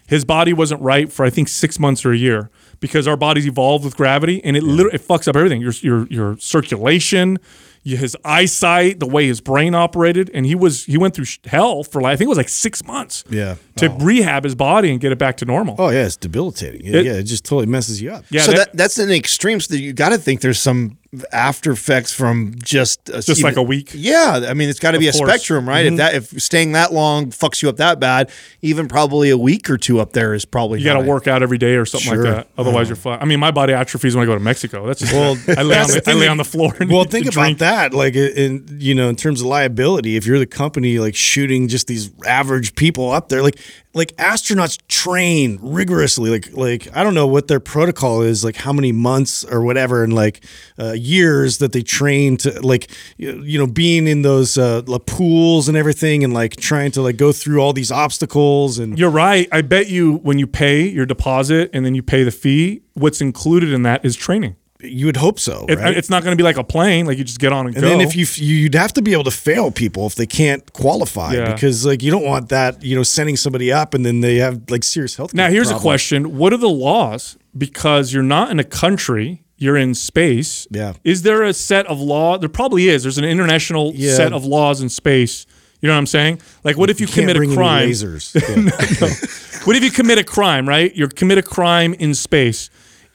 his body wasn't right for I think six months or a year because our bodies evolved with gravity and it literally it fucks up everything. Your your your circulation, his eyesight, the way his brain operated, and he was he went through hell for like I think it was like six months. Yeah. to rehab his body and get it back to normal. Oh yeah, it's debilitating. Yeah, It- yeah, it just totally messes you up. yeah, so that- that, that's an extreme. So you got to think there's some after effects from just a, Just like a week? Yeah, I mean it's got to be a course. Mm-hmm. spectrum, right? If that if staying that long fucks you up that bad, even probably a week or two up there is probably you got to work out every day or something Sure. like that. Otherwise, you're fine. I mean, my body atrophies when I go to Mexico. That's just Well, I lay on the, the I lay on the floor. And Well, think about drink. that. Like, in you know, in terms of liability, if you're the company like shooting just these average people up there, like like astronauts train rigorously. Like like I don't know what their protocol is, like how many months or whatever, and like uh, years that they train to like you know being in those uh, pools and everything, and like trying to like go through all these obstacles and You're right. I bet you when you pay your deposit and then you pay the fee, what's included in that is training. you would hope so, It- right? It's not going to be like a plane, like you just get on and, And go. And then if you you'd have to be able to fail people if they can't qualify Yeah. because like you don't want that you know sending somebody up and then they have like serious health. now here's a question: What are the laws? Because you're not in a country, you're in space. Yeah. Is there a set of law? There probably is. There's an international Yeah. set of laws in space. You know what I'm saying? Like, what if you, You can't commit bring a crime? lasers. Yeah. What if you commit a crime? Right? You commit a crime in space.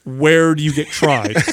Where do you get tried?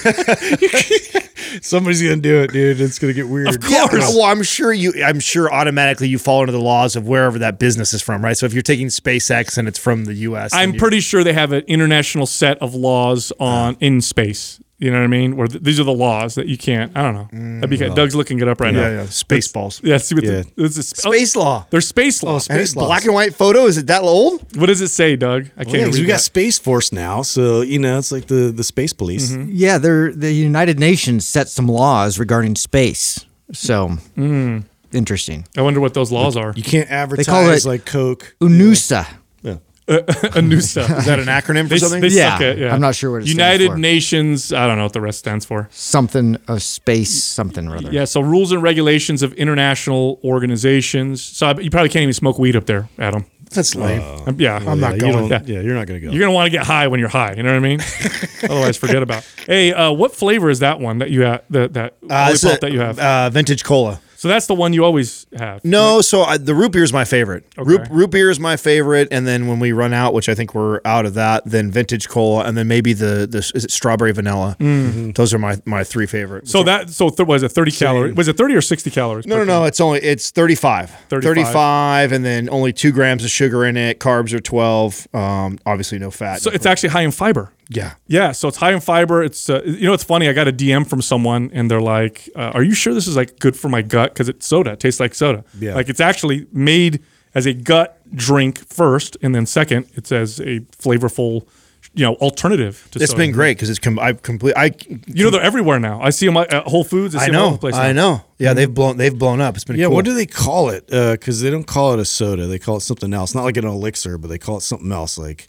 Somebody's gonna do it, dude. It's gonna get weird. Of Yeah, course. well, I'm sure you. I'm sure automatically you fall into the laws of wherever that business is from, right? So if you're taking SpaceX and it's from the U.S., I'm pretty sure they have an international set of laws on in space. You know what I mean? Where th- these are the laws that you can't. I don't know. That'd be kind- Doug's looking it up right Yeah, now. yeah. Space balls. Yeah, see what Yeah. the, this is Space law. There's space law. Oh, And space it's black and white photo. Is it that old? what does it say, Doug? I can't Yeah, 'cause read we got that. Space Force now, so you know it's like the the space police. Mm-hmm. Yeah, they're, the United Nations set some laws regarding space. So Mm. interesting. I wonder what those laws are. You can't call advertise it- like Coke. UNOOSA. Anusa. Is that an acronym for They, something? they Yeah, suck it. Yeah. I'm not sure what it stands United for. Nations. I don't know what the rest stands for. Something of space, something or other. Yeah. So rules and regulations of international organizations. So I, you probably can't even smoke weed up there, Adam. That's lame. Um, yeah. I'm not going. Yeah. yeah. you're not gonna go. You're gonna want to get high when you're high. You know what I mean? Otherwise, forget about. Hey, uh, what flavor is that one that you have? That that Uh, it's lollipop that you have? uh, vintage cola. So that's the one you always have. No, so I, the root beer is my favorite. Root, Okay. root beer is my favorite, and then when we run out, which I think we're out of that, then vintage cola, and then maybe the the is it strawberry vanilla. Those are my my three favorite. So that so th- was it 30 calories? Was it 30 or 60 calories? no, no, no. It's only it's 35. 35. 35, and then only two grams of sugar in it. Carbs are 12. Um, obviously no fat. So it's actually high in fiber. Yeah. Yeah, so it's high in fiber. It's uh, you know it's funny. I got a DM from someone and they're like, uh, "Are you sure this is like good for my gut? Because it's soda. It tastes like soda. Yeah. Like it's actually made as a gut drink first, and then second, it's as a flavorful, you know, alternative to It's soda. been great because it's com- I've complete. I You know, they're everywhere now. I see them at Whole Foods. I, see I 'em all over know. the place I know. Yeah, they've blown they've blown up. It's been yeah, cool. what do they call it? Because they don't call it a soda; they call it something else. Not like an elixir, but they call it something else, like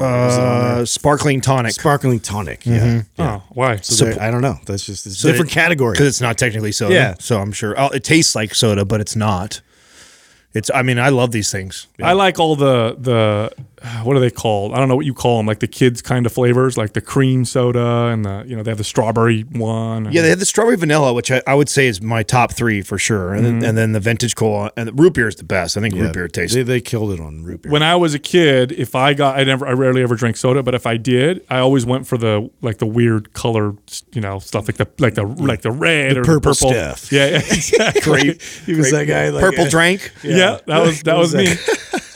uh, sparkling tonic. sparkling tonic. Yeah, Oh, why? So they're- I don't know. That's just it's So different it- category. because it's not technically soda. Yeah. So I'm sure oh, it tastes like soda, but it's not. It's. I mean, I love these things. I like all the the what are they called? I don't know what you call them. Like the kids kind of flavors, like the cream soda and the you know they have the strawberry one. Yeah, they have the strawberry vanilla, which I, I would say is my top three for sure, and, Mm-hmm. then, and then the vintage cola and the root beer is the best. I think Yeah, root beer tastes. They, they killed it on root beer. when I was a kid, if I got, I never, I rarely ever drank soda, but if I did, I always went for the like the weird color, you know, stuff like the like the like the red The or purple the purple stuff. Yeah, yeah, exactly. he was that guy. Like, Purple uh, drink. yeah, that was that was me.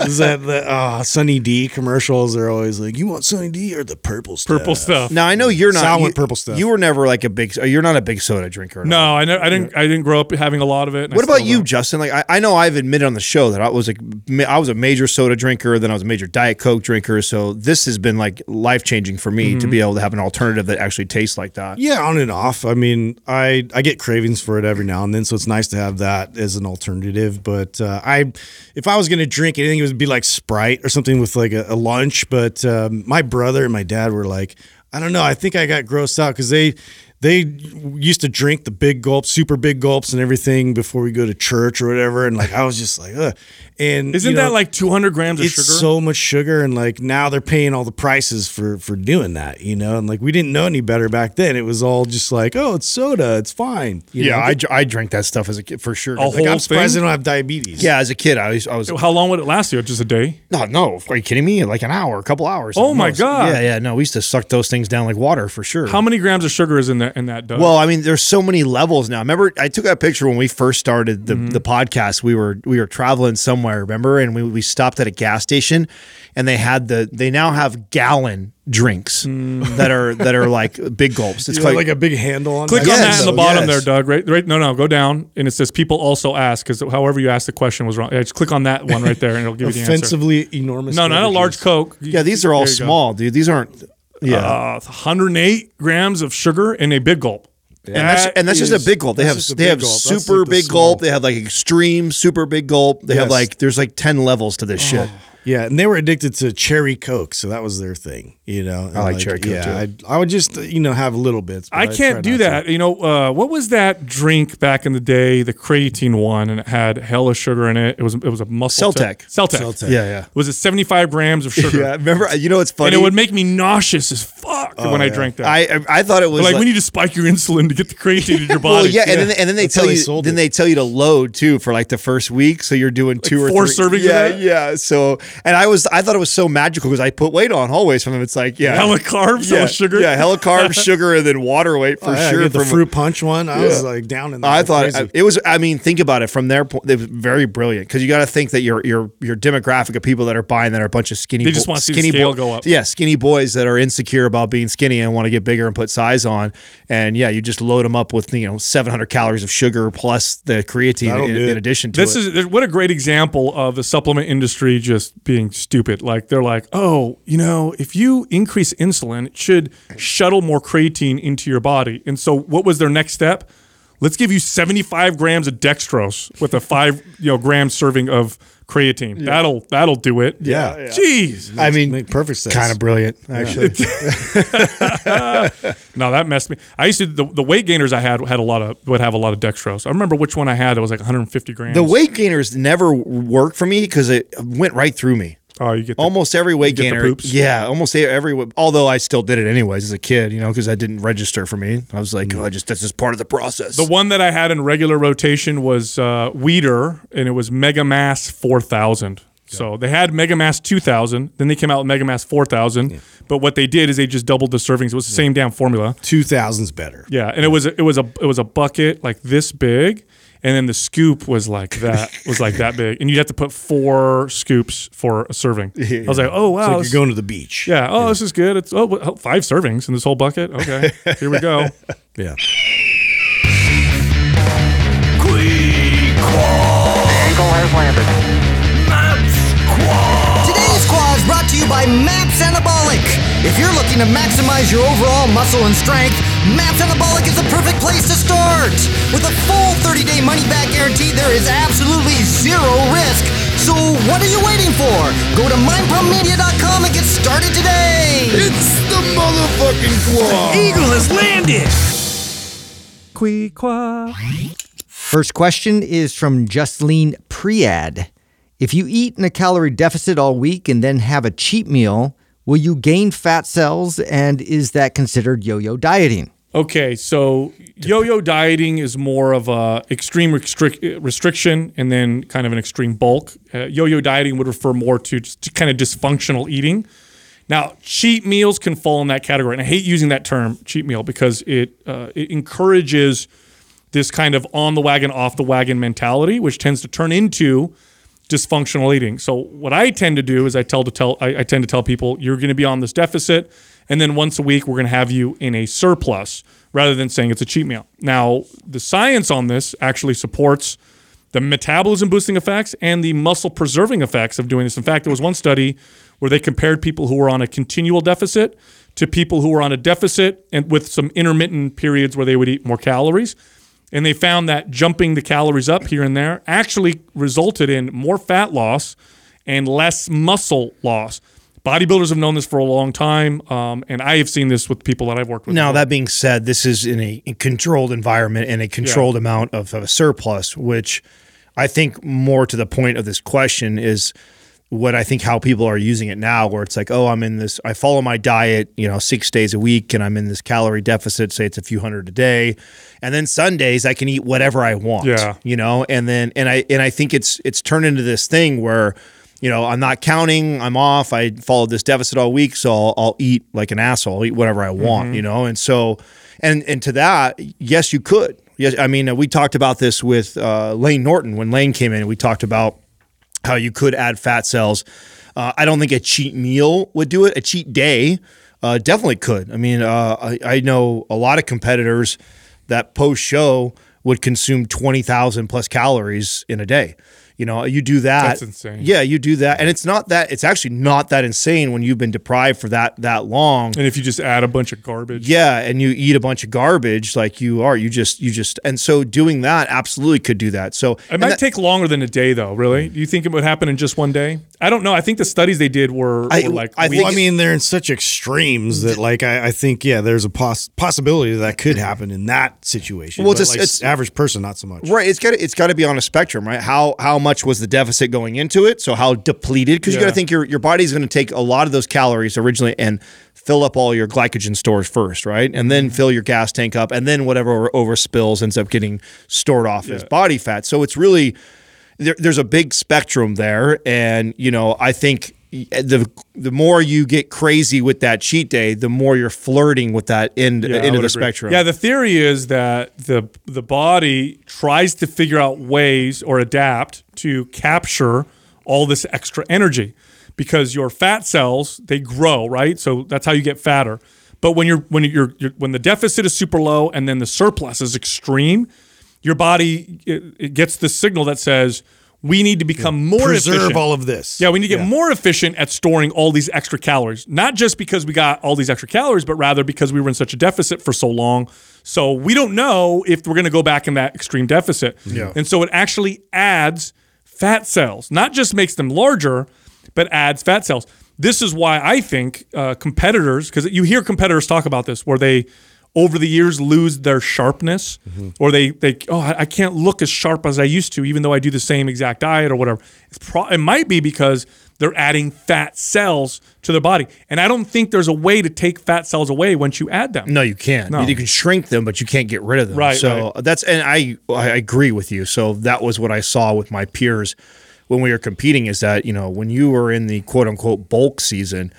Is that the uh, Sunny D commercials? They're always like, "You want Sunny D or the purple stuff?" Purple stuff. Now I know you're not. Sal you, went purple stuff. You were never like a big. You're not a big soda drinker. at all. No, I, ne- I didn't. I didn't grow up having a lot of it. and I What about you, don't. Justin? Like I, I know I've admitted on the show that I was like I was a major soda drinker, then I was a major Diet Coke drinker. So this has been like life changing for me to be able to have an alternative that actually tastes like that. Yeah, on and off. I mean, I I get cravings for it every now and then, so it's nice to have that as an alternative. But uh, I, if I was gonna drink anything, it would be like Sprite or something with like a, a lunch. But um, my brother and my dad were like, I don't know. I think I got grossed out because they they used to drink the big gulps, super big gulps, and everything before we go to church or whatever. And like I was just like, Ugh. and Isn't you know, that like 200 grams of sugar? it's sugar? so much sugar and like now they're paying all the prices for for doing that you know and like we didn't know any better back then it was all just like oh it's soda it's fine you Yeah, know? I, dr- I drank that stuff as a kid for sure. A Like, whole i'm surprised thing? they don't have diabetes yeah, as a kid, I was I was How long would it last you? Just a day? no no. Are you kidding me? Like an hour, a couple hours. Oh my most. God. Yeah, yeah. No, we used to suck those things down like water for sure. How many grams of sugar is in that in that dough? Well, I mean, there's so many levels now. Remember, I took that picture when we first started the, Mm-hmm. the podcast. We were we were traveling somewhere, remember, and we, we stopped at a gas station, and they had the they now have gallon drinks that are that are like big gulps. It's You like a big handle on Click that. on that Yes. in the bottom Yes. there, Doug. Right, right. No, no, go down, and it says people also ask because however you asked the question was wrong. Yeah, just click on that one right there, and it'll give you the answer. offensively enormous No, not a large. Coke. yeah. These are all There you go. small, dude. These aren't. Yeah, Uh, 108 grams of sugar in a big gulp. and that's and that's just a big gulp. They have they have gulp. Super like the big small. gulp. They have like extreme super big gulp. They have like there's like ten levels to this shit. Yeah and they were addicted to cherry coke so that was their thing you know And, I like cherry Coke, yeah too. I, I would just uh, you know have little bits but I try can't do not to. that. You know, uh, what was that drink back in the day? The creatine one, and it had hella sugar in it. It was it was a muscle. Cell-Tech. Cell-Tech. Cell-Tech. Yeah, yeah. Was it 75 grams of sugar? Yeah, remember? You know, it's funny. And it would make me nauseous as fuck when I drank that. I I thought it was like, we need to spike your insulin to get the creatine in your body. Well, yeah, and then and then they That's tell you then it. they tell you to load too for like the first week, so you're doing two or four three. servings of Yeah, that? yeah. So and I was I thought it was so magical because I put weight on always from him. It's like yeah, Hella carbs, yeah, hella sugar. yeah, hella carbs, sugar, and then water weight for Oh, yeah, sure. get the from- fruit punch one. I was like down in. There I thought crazy. it was. I mean, think about it from their point. It was very brilliant because you got to think that your your your demographic of people that are buying that are a bunch of skinny. They just bo- wanna see the skinny scale go up. Yeah, skinny boys that are insecure about being skinny and want to get bigger and put size on. And yeah, you just load them up with you know 700 calories of sugar plus the creatine in, in addition to it. This it. is what a great example of the supplement industry just being stupid. Like they're like, oh, you know, if you increase insulin, it should shuttle more creatine into your body. And so, what was their next step? Let's give you 75 grams of dextrose with a five, you know, gram serving of creatine. That'll that'll do it. Yeah. Yeah. Jeez. I mean, make perfect sense. kind of brilliant actually. No, that messed me. I used to the, the weight gainers I had had a lot of would have a lot of dextrose. I remember which one I had. It was like 150 grams. the weight gainers never worked for me because it went right through me. Oh, you get the, Almost every weight get the gainer, poops? yeah, almost every. Although I still did it anyways as a kid, you know, because I didn't register for me. I was like, oh, I just that's just part of the process. The one that I had in regular rotation was uh, Weider, and it was Mega Mass 4000. So they had Mega Mass 2000, then they came out with Mega Mass 4000. But what they did is they just doubled the servings. It was the same damn formula. Two thousands better. Yeah, and it was it was a it was a bucket like this big, and then the scoop was like that was like that big, and you'd have to put four scoops for a serving. I was like, oh wow, It's like this- you're going to the beach. yeah, oh this is good. It's oh what- oh, five servings in this whole bucket. Okay, here we go. Yeah. Today's Squad is brought to you by MAPS Anabolic. If you're looking to maximize your overall muscle and strength, MAPS Anabolic is the perfect place to start. With a full 30-day money-back guarantee, there is absolutely zero risk. So what are you waiting for? Go to mindpumpmedia.com and get started today. It's the motherfucking Quah. Eagle has landed. First question is from Justine Priad. If you eat in a calorie deficit all week and then have a cheat meal, will you gain fat cells and is that considered yo-yo dieting? Okay, so yo-yo dieting is more of a extreme restric- restriction and then kind of an extreme bulk. Uh, yo-yo dieting would refer more to kind of dysfunctional eating. Now, cheat meals can fall in that category, and I hate using that term cheat meal because it uh, it encourages this kind of on the wagon, off the wagon mentality, which tends to turn into dysfunctional eating. So what I tend to do is I tell to tell I, I tend to tell people you're going to be on this deficit, and then once a week we're going to have you in a surplus rather than saying it's a cheat meal. Now the science on this actually supports the metabolism boosting effects and the muscle preserving effects of doing this. In fact, there was one study where they compared people who were on a continual deficit to people who were on a deficit and with some intermittent periods where they would eat more calories. And they found that jumping the calories up here and there actually resulted in more fat loss and less muscle loss. Bodybuilders have known this for a long time, um, and I have seen this with people that I've worked with. Now, that being said, this is in a controlled environment and a controlled amount of, of a surplus, which I think more to the point of this question is what I think how people are using it now, where it's like, oh, I'm in this, I follow my diet, you know, six days a week, and I'm in this calorie deficit, say it's a few hundred a day. And then Sundays I can eat whatever I want. Yeah. You know, and then and I and I think it's it's turned into this thing where you know, I'm not counting. I'm off. I followed this deficit all week, so I'll, I'll eat like an asshole. I'll eat whatever I want, you know. And so, and and to that, yes, you could. Yes, I mean, we talked about this with uh, Layne Norton when Layne came in. We talked about how you could add fat cells. Uh, I don't think a cheat meal would do it. A cheat day uh, definitely could. I mean, uh, I, I know a lot of competitors that post show would consume 20,000 plus calories in a day. You know, you do that. That's insane. Yeah, you do that. And it's not that, it's actually not that insane when you've been deprived for that, that long. and if you just add a bunch of garbage, Yeah, and you eat a bunch of garbage like you are. You just you just and so doing that absolutely could do that. So It might that- take longer than a day, though. Really? Do you think it would happen in just one day? I don't know. I think the studies they did were, I- were like I weeks. Well, I mean, they're in such extremes that, like, I, I think, yeah, there's a poss- possibility that could happen in that situation. Well, Well, it's like, it's- average person, not so much. Right, it's got to it's got to be on a spectrum, right? How how much was the deficit going into it? So how depleted? Because you got to think your your body's going to take a lot of those calories originally and fill up all your glycogen stores first, right? And then mm-hmm. fill your gas tank up, and then whatever over, overspills ends up getting stored off as body fat. So it's really there, there's a big spectrum there, and you know, I think the the more you get crazy with that cheat day, the more you're flirting with that end Yeah, end of the agree. spectrum. Yeah, the theory is that the the body tries to figure out ways or adapt to capture all this extra energy because your fat cells they grow, right? So that's how you get fatter. But when you're when you're, you're when the deficit is super low and then the surplus is extreme, your body it, it gets the signal that says we need to become more Preserve efficient. all of this. Yeah, we need to get more efficient at storing all these extra calories. Not just because we got all these extra calories, but rather because we were in such a deficit for so long. So we don't know if we're going to go back in that extreme deficit. Yeah. And so it actually adds fat cells, not just makes them larger, but adds fat cells. This is why I think uh, competitors, because you hear competitors talk about this, where they over the years lose their sharpness mm-hmm. or they they oh I can't look as sharp as I used to even though I do the same exact diet or whatever. It's pro- it might be because they're adding fat cells to their body. And I don't think there's a way to take fat cells away once you add them. No, you can't. No. You can shrink them, but you can't get rid of them. Right, So that's and I I agree with you. So that was what I saw with my peers when we were competing. Is that you know when you were in the quote unquote bulk season,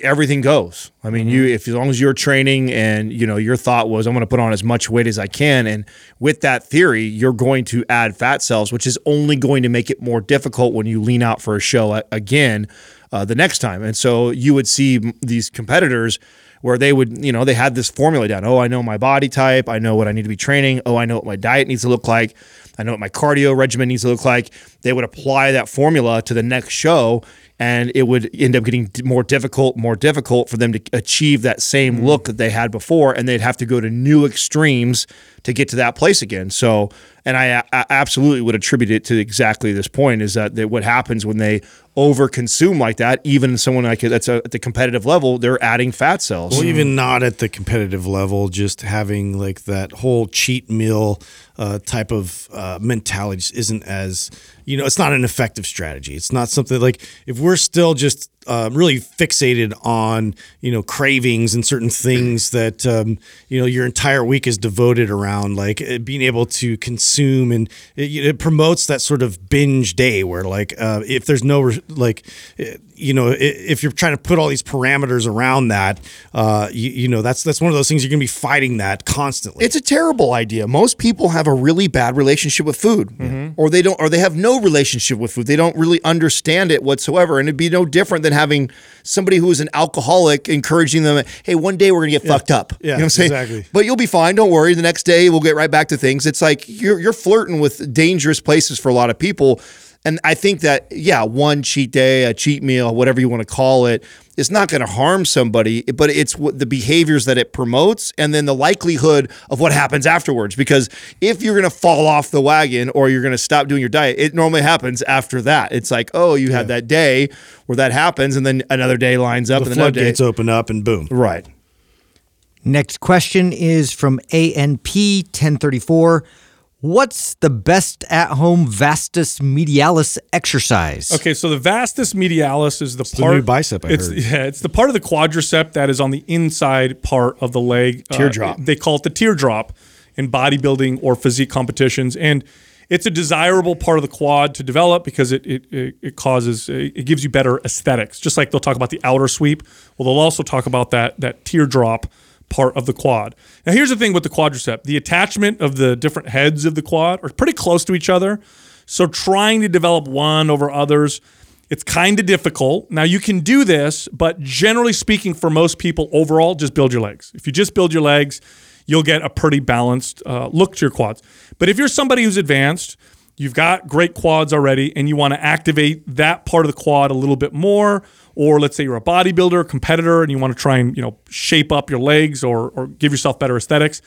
everything goes. I mean, you if as long as you're training and you know your thought was I'm going to put on as much weight as I can, and with that theory, you're going to add fat cells, which is only going to make it more difficult when you lean out for a show again uh, the next time. And so you would see these competitors where they would, you know, they had this formula down. Oh, I know my body type. I know what I need to be training. Oh, I know what my diet needs to look like. I know what my cardio regimen needs to look like. They would apply that formula to the next show, and it would end up getting more difficult, more difficult for them to achieve that same look that they had before, and they'd have to go to new extremes to get to that place again. So, and I, I absolutely would attribute it to exactly this point: is that, that what happens when they overconsume like that, even someone like that's a, at the competitive level, they're adding fat cells. Well, even not at the competitive level, just having like that whole cheat meal uh, type of uh, mentality isn't as you know. It's not an effective strategy. It's not something like if we're still just uh, really fixated on you know cravings and certain things that um, you know your entire week is devoted around like uh, being able to consume and it, it promotes that sort of binge day where like uh, if there's no like uh, you know if you're trying to put all these parameters around that uh, you, you know that's that's one of those things you're gonna be fighting that constantly It's a terrible idea. Most people have a really bad relationship with food, Mm-hmm. or they don't, or they have no relationship with food. They don't really understand it whatsoever, and it'd be no different than having somebody who is an alcoholic encouraging them. Hey, one day we're gonna get fucked up. Yeah, you know what I'm saying? exactly. But you'll be fine. Don't worry. The next day we'll get right back to things. It's like you're you're flirting with dangerous places for a lot of people. And I think that, yeah, one cheat day, a cheat meal, whatever you want to call it, is not going to harm somebody, but it's what the behaviors that it promotes and then the likelihood of what happens afterwards. Because if you're going to fall off the wagon or you're going to stop doing your diet, it normally happens after that. It's like, oh, you had that day where that happens, and then another day lines up, the and another day. floodgates open up and boom Right. Next question is from ANP 1034. What's the best at home vastus medialis exercise? Okay, so the vastus medialis is the the part new bicep, I it's heard. yeah, it's the part of the quadricep that is on the inside part of the leg. Uh, Teardrop. they call it the teardrop in bodybuilding or physique competitions, and it's a desirable part of the quad to develop because it it, it, it causes it gives you better aesthetics. Just like they'll talk about the outer sweep, well, they'll also talk about that that teardrop part of the quad. Now, here's the thing with the quadricep: the attachment of the different heads of the quad are pretty close to each other. So, trying to develop one over others, it's kind of difficult. Now, you can do this, but generally speaking, for most people, overall, just build your legs. If you just build your legs, you'll get a pretty balanced uh, look to your quads. But if you're somebody who's advanced, you've got great quads already, and you want to activate that part of the quad a little bit more, or let's say you're a bodybuilder, competitor, and you want to try and you know shape up your legs or or give yourself better aesthetics.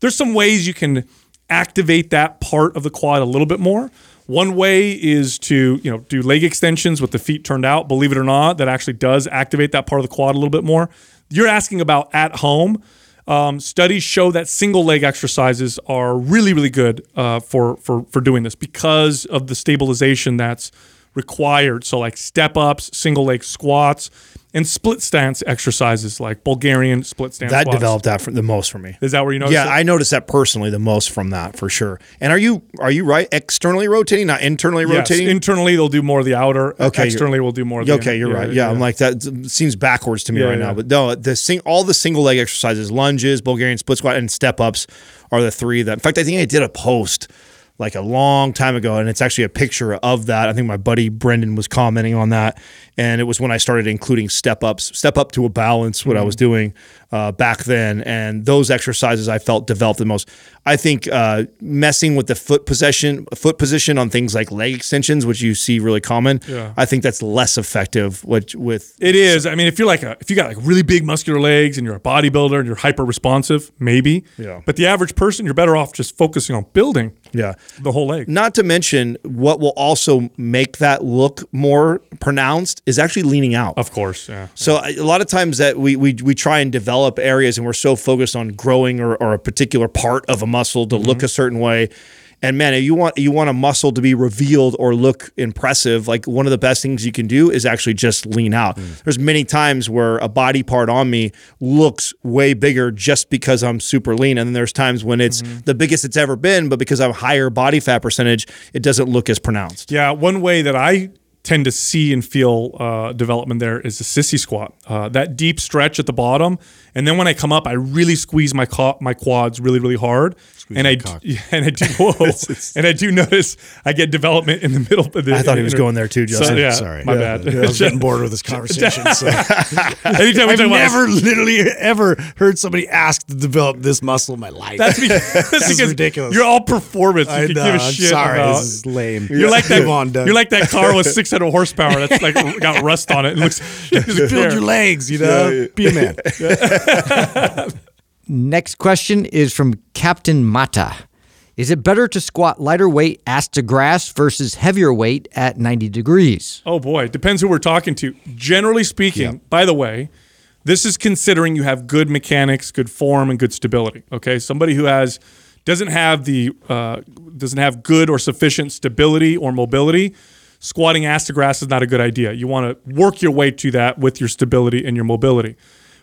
There's some ways you can activate that part of the quad a little bit more. One way is to you know do leg extensions with the feet turned out. Believe it or not, that actually does activate that part of the quad a little bit more. You're asking about at home. Um, studies show that single leg exercises are really really good uh, for for for doing this because of the stabilization that's required. So like step ups, single leg squats, and split stance exercises like Bulgarian split stance. That squats. developed that for the most for me. Is that where you noticed? Yeah, it? I noticed that personally the most from that for sure. And are you are you right? Externally rotating, not internally Yes, rotating. internally they'll do more of the outer. Okay, externally we'll do more. Of the okay, you're right. Yeah, I'm like that seems backwards to me Yeah, right yeah. now. But no, the sing, all the single leg exercises, lunges, Bulgarian split squat, and step ups are the three that. In fact, I think I did a post like a long time ago, and it's actually a picture of that. I think my buddy Brendan was commenting on that, and it was when I started including step ups, step up to a balance, what I Mm-hmm. was doing uh, back then, and those exercises I felt developed the most. I think uh, messing with the foot position, foot position on things like leg extensions, which you see really common. Yeah. I think that's less effective. Which with It is. I mean, if you're like a if you got like really big muscular legs and you're a bodybuilder and you're hyper responsive, maybe. Yeah. But the average person, you're better off just focusing on building yeah. the whole leg. Not to mention what will also make that look more pronounced is actually leaning out. Of course. Yeah. So a a lot of times that we, we we try and develop areas and we're so focused on growing or, or a particular part of a muscle to look mm-hmm. a certain way. And man, if you want you want a muscle to be revealed or look impressive, like one of the best things you can do is actually just lean out. Mm. There's many times where a body part on me looks way bigger just because I'm super lean. And then there's times when it's mm-hmm. the biggest it's ever been, but because I'm higher body fat percentage, it doesn't look as pronounced. Yeah, one way that I tend to see and feel uh, development there is the sissy squat. Uh, that deep stretch at the bottom, and then when I come up, I really squeeze my co- my quads really really hard, and I cock. and I do whoa, and I do notice I get development in the middle. Of the, I thought he was going there too, So, Justin. yeah, Sorry. my Yeah. bad. I was getting bored with this conversation. So. Anytime I've about never literally ever heard somebody ask to develop this muscle in my life. that's because, that's because ridiculous. You're all performance. You I can know. give a I'm shit sorry. about. This is lame. You're like that. On, You're like that car with 600 horsepower that's like got rust on it. It looks Just build your legs, you know? Be a man. Next question is from Captain Mata. Is it better to squat lighter weight ass to grass versus heavier weight at 90 degrees? Oh boy, depends who we're talking to. Generally speaking, by the way, this is considering you have good mechanics, good form, and good stability. Okay, somebody who has doesn't have the uh, doesn't have good or sufficient stability or mobility. Squatting ass to grass is not a good idea. You want to work your way to that with your stability and your mobility.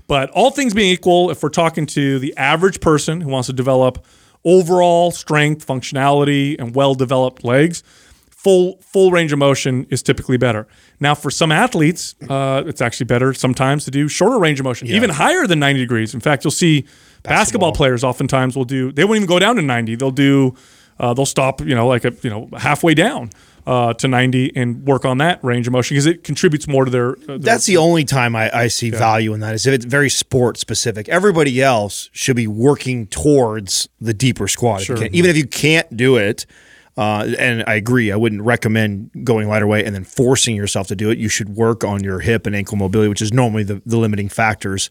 But all things being equal, if we're talking to the average person who wants to develop overall strength, functionality, and well-developed legs, full full range of motion is typically better. Now, for some athletes, uh, it's actually better sometimes to do shorter range of motion, even higher than 90 degrees. In fact, you'll see basketball, players oftentimes will do. They won't even go down to 90. They'll do. Uh, they'll stop, you know, like a you know halfway down uh, to 90 and work on that range of motion because it contributes more to their. Uh, their That's the only time I, I see value in that is if it's very sport specific. Everybody else should be working towards the deeper squat. if Sure. can. Even if you can't do it, uh, and I agree, I wouldn't recommend going lighter weight and then forcing yourself to do it. You should work on your hip and ankle mobility, which is normally the, the limiting factors.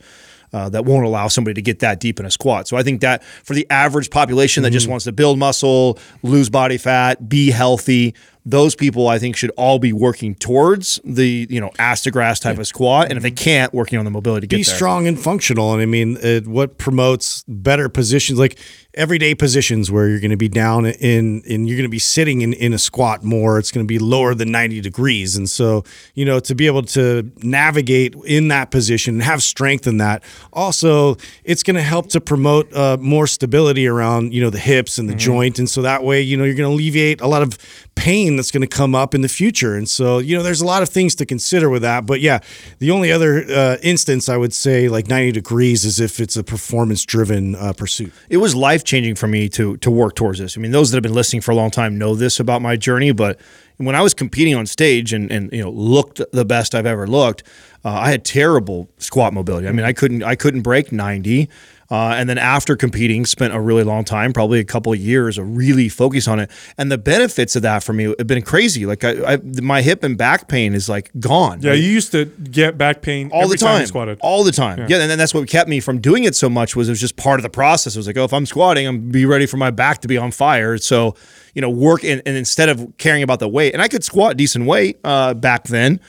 Uh, that won't allow somebody to get that deep in a squat. So I think that for the average population that just wants to build muscle, lose body fat, be healthy, those people I think should all be working towards the you know ass to grass type of squat, and if they can't, working on the mobility to get be strong and functional. And I mean, it, what promotes better positions, like everyday positions where you're going to be down in, and you're going to be sitting in, in a squat more. It's going to be lower than 90 degrees. And so, you know, to be able to navigate in that position and have strength in that, also, it's going to help to promote uh, more stability around, you know, the hips and the joint. And so that way, you know, you're going to alleviate a lot of pain that's going to come up in the future. And so, you know, there's a lot of things to consider with that. But yeah, the only other uh, instance I would say like 90 degrees is if it's a performance driven uh, pursuit. it was life changing for me to to work towards this. I mean, those that have been listening for a long time know this about my journey, but when I was competing on stage and and you know looked the best I've ever looked, uh, I had terrible squat mobility. I mean, I couldn't I couldn't break ninety. Uh, and then after competing, spent a really long time, probably a couple of years, of really focus on it. And the benefits of that for me have been crazy. Like I, I my hip and back pain is like gone. Yeah, you used to get back pain all every the time, you squatted. all the time. Yeah. and then that's what kept me from doing it so much was it was just part of the process. It was like, oh, if I'm squatting, I'm be ready for my back to be on fire. So, you know, work and, and instead of caring about the weight, and I could squat decent weight uh, back then.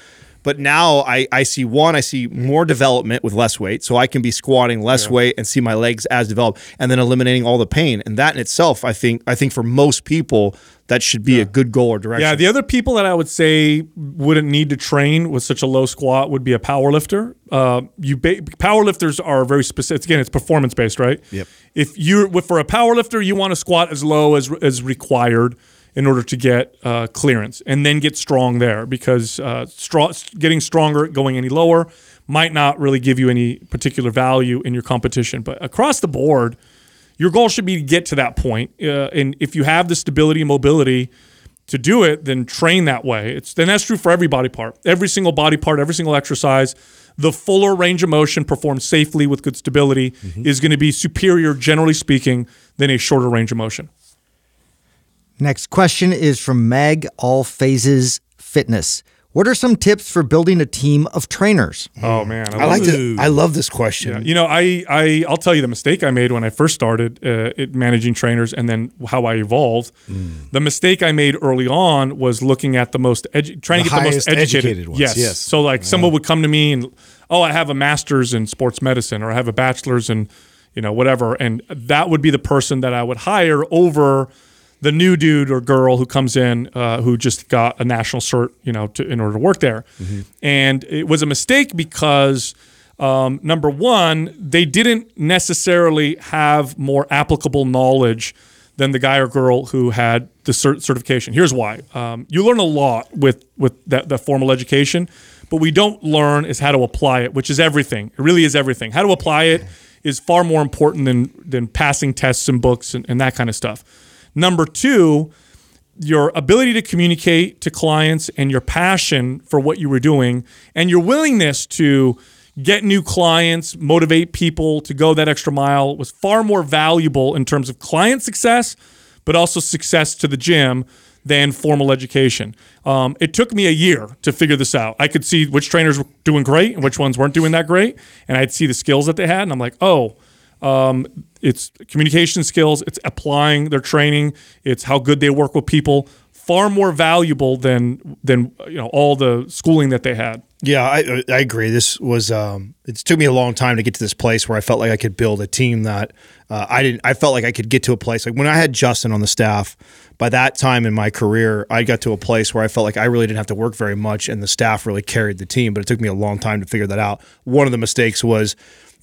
But now I, I see one, I see more development with less weight. So I can be squatting less weight and see my legs as developed and then eliminating all the pain. And that in itself, I think, I think for most people, that should be a good goal or direction. Yeah, the other people that I would say wouldn't need to train with such a low squat would be a power lifter. Uh, you ba- power lifters are very specific. Again, it's performance based, right? Yep. If you're for a power lifter, you want to squat as low as as required in order to get uh, clearance, and then get strong there because uh, strong, getting stronger going any lower might not really give you any particular value in your competition. But across the board, your goal should be to get to that point. Uh, and if you have the stability and mobility to do it, then train that way. It's then that's true for every body part, every single body part, every single exercise. The fuller range of motion performed safely with good stability is going to be superior, generally speaking, than a shorter range of motion. Next question is from Meg All Phases Fitness. What are some tips for building a team of trainers? Oh man, I like to. I love this question. Yeah, you know, I, I I'll tell you the mistake I made when I first started uh, it, managing trainers, and then how I evolved. Mm. The mistake I made early on was looking at the most edu- trying The to get the most educated, educated ones, Yes. yes. So like someone would come to me and oh, I have a master's in sports medicine, or I have a bachelor's in you know whatever, and that would be the person that I would hire over the new dude or girl who comes in uh, who just got a national cert, you know, to, in order to work there. And it was a mistake because um, number one, they didn't necessarily have more applicable knowledge than the guy or girl who had the cert- certification. Here's why: um, you learn a lot with with that, that formal education, but we don't learn is how to apply it, which is everything. It really is everything. How to apply it is far more important than than passing tests and books and, and that kind of stuff. Number two, your ability to communicate to clients and your passion for what you were doing and your willingness to get new clients, motivate people to go that extra mile was far more valuable in terms of client success, but also success to the gym than formal education. Um, it took me a year to figure this out. I could see which trainers were doing great and which ones weren't doing that great, and I'd see the skills that they had, and I'm like, oh, um, it's communication skills, it's applying their training, it's how good they work with people. Far more valuable than than you know all the schooling that they had. Yeah, I, I agree. This was um, it took me a long time to get to this place where I felt like I could build a team that uh, I didn't. I felt like I could get to a place like when I had Justin on the staff. By that time in my career, I got to a place where I felt like I really didn't have to work very much, and the staff really carried the team. But it took me a long time to figure that out. One of the mistakes was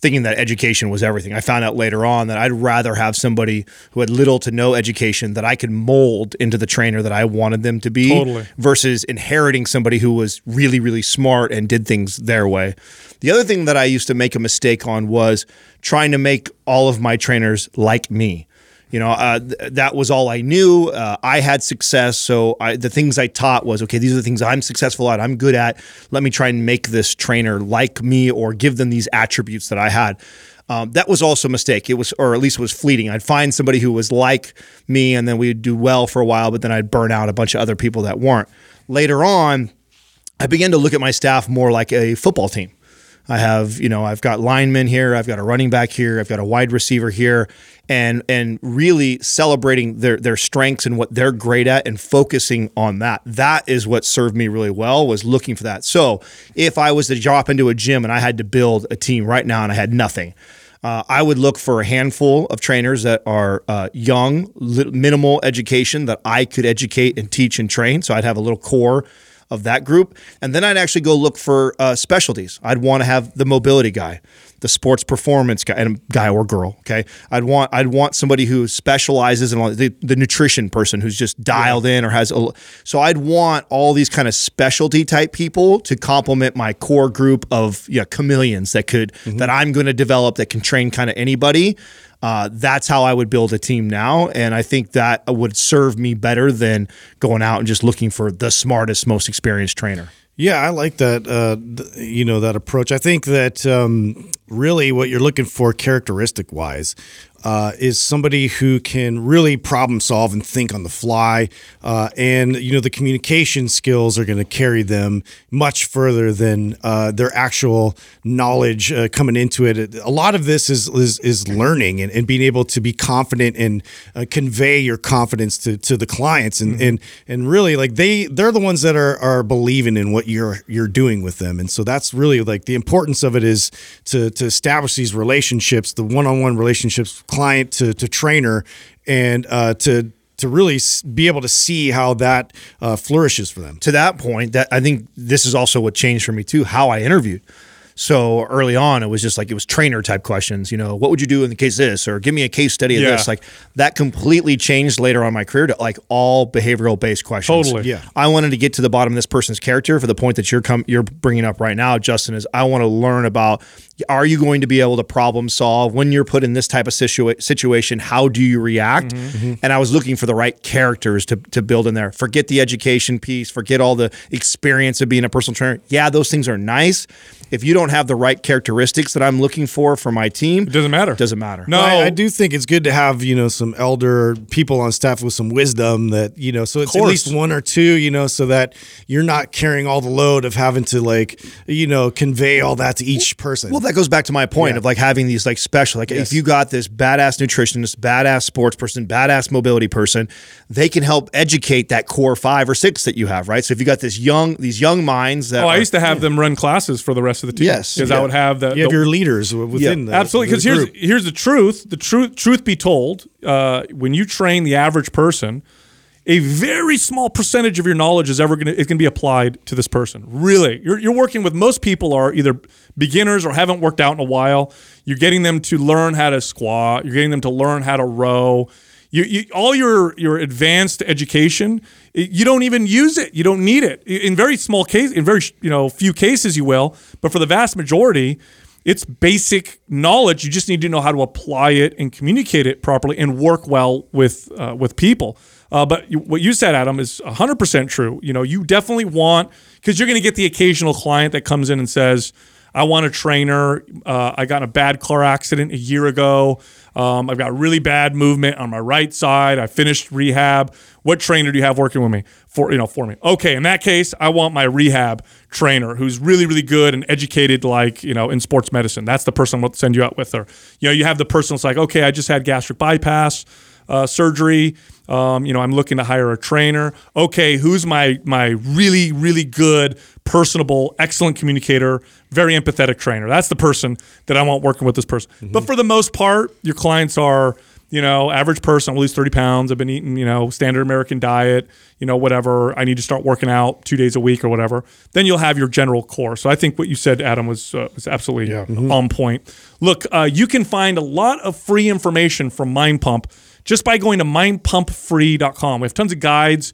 thinking that education was everything. I found out later on that I'd rather have somebody who had little to no education that I could mold into the trainer that I wanted them to be Totally. versus inheriting somebody who was really, really smart and did things their way. The other thing that I used to make a mistake on was trying to make all of my trainers like me. You know, uh, th- that was all I knew. Uh, I had success, so I, the things I taught was okay. These are the things I'm successful at. I'm good at. Let me try and make this trainer like me, or give them these attributes that I had. Um, that was also a mistake. It was, or at least was fleeting. I'd find somebody who was like me, and then we'd do well for a while, but then I'd burn out a bunch of other people that weren't. Later on, I began to look at my staff more like a football team. I have, you know, I've got linemen here, I've got a running back here, I've got a wide receiver here, and and really celebrating their their strengths and what they're great at and focusing on that. That is what served me really well was looking for that. So if I was to drop into a gym and I had to build a team right now and I had nothing, uh, I would look for a handful of trainers that are uh, young, minimal education that I could educate and teach and train. So I'd have a little core of that group. And then I'd actually go look for uh, specialties. I'd want to have the mobility guy, the sports performance guy, and guy or girl. Okay, I'd want I'd want somebody who specializes in all- the, the nutrition person who's just dialed in or has. A, so I'd want all these kind of specialty type people to complement my core group of yeah chameleons that could that I'm going to develop that can train kind of anybody. Uh, that's how I would build a team now, and I think that would serve me better than going out and just looking for the smartest, most experienced trainer. Yeah, I like that. Uh, you know that approach. I think that um, really what you're looking for, characteristic wise, uh, is somebody who can really problem solve and think on the fly, uh, and you know the communication skills are going to carry them much further than uh, their actual knowledge uh, coming into it. A lot of this is is, is learning and, and being able to be confident and uh, convey your confidence to, to the clients and, and and really like they they're the ones that are are believing in what you're you're doing with them and so that's really like the importance of it is to to establish these relationships the one-on-one relationships client to, to trainer and uh, to to really be able to see how that uh, flourishes for them. to that point, that I think this is also what changed for me too, how I interviewed. So early on, it was just like it was trainer type questions. You know, what would you do in the case of this, or give me a case study of Yeah. this. Like that completely changed later on in my career to like all behavioral based questions. Totally. Yeah. I wanted to get to the bottom of this person's character for the point that you're come you're bringing up right now, Justin. Is I want to learn about are you going to be able to problem solve when you're put in this type of situa- situation? How do you react? Mm-hmm. Mm-hmm. And I was looking for the right characters to to build in there. Forget the education piece. Forget all the experience of being a personal trainer. Yeah, those things are nice. If you don't have the right characteristics that I'm looking for for my team, it doesn't matter. Doesn't matter. No, I, I do think it's good to have you know some elder people on staff with some wisdom that you know so it's at least one or two you know so that you're not carrying all the load of having to like you know convey all that to each person. Well, that goes back to my point Yeah. of like having these like special, like if you got this badass nutritionist, badass sports person, badass mobility person, they can help educate that core five or six that you have, right? So if you got this young, these young minds that Oh, I used to have them run classes for the rest of the team. Yes. because I would have the, you have the- your leaders w- within the absolutely. Because here's here's the truth. The truth truth be told, uh, when you train the average person, a very small percentage of your knowledge is ever gonna be applied to this person. Really, you're you're working with most people are either beginners or haven't worked out in a while. You're getting them to learn how to squat. You're getting them to learn how to row. You, you, all your your advanced education, you don't even use it. You don't need it. In very small case, in very you know few cases, you will. But for the vast majority, it's basic knowledge. You just need to know how to apply it and communicate it properly and work well with uh, with people. Uh, but you, what you said, Adam, is 100% true. You know, you definitely want because you're going to get the occasional client that comes in and says, "I want a trainer. Uh, I got in a bad car accident a year ago. Um, I've got really bad movement on my right side. I finished rehab. What trainer do you have working with me for you know for me? Okay, in that case, I want my rehab trainer who's really really good and educated, like you know in sports medicine. That's the person I'll send you out with. Or you know you have the person that's like, okay, I just had gastric bypass uh, surgery. Um, you know, I'm looking to hire a trainer. Okay, who's my my really really good, personable, excellent communicator, very empathetic trainer? That's the person that I want working with this person. But for the most part, your clients are you know average person, I lose 30 pounds. I've been eating you know standard American diet. You know whatever. I need to start working out two days a week or whatever. Then you'll have your general core. So I think what you said, Adam, was uh, was absolutely on point. Look, uh, you can find a lot of free information from Mind Pump just by going to mindpumpfree.com. We have tons of guides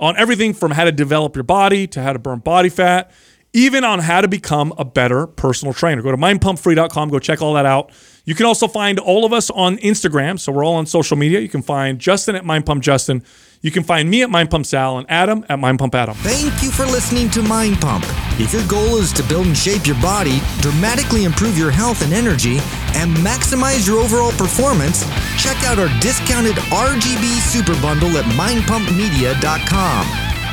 on everything from how to develop your body to how to burn body fat, even on how to become a better personal trainer. Go to mindpumpfree.com, go check all that out. You can also find all of us on Instagram. So we're all on social media. You can find Justin at Mind Pump Justin. You can find me at Mind Pump Sal and Adam at Mind Pump Adam. Thank you for listening to Mind Pump. If your goal is to build and shape your body, dramatically improve your health and energy, and maximize your overall performance, check out our discounted RGB Super Bundle at mindpumpmedia.com.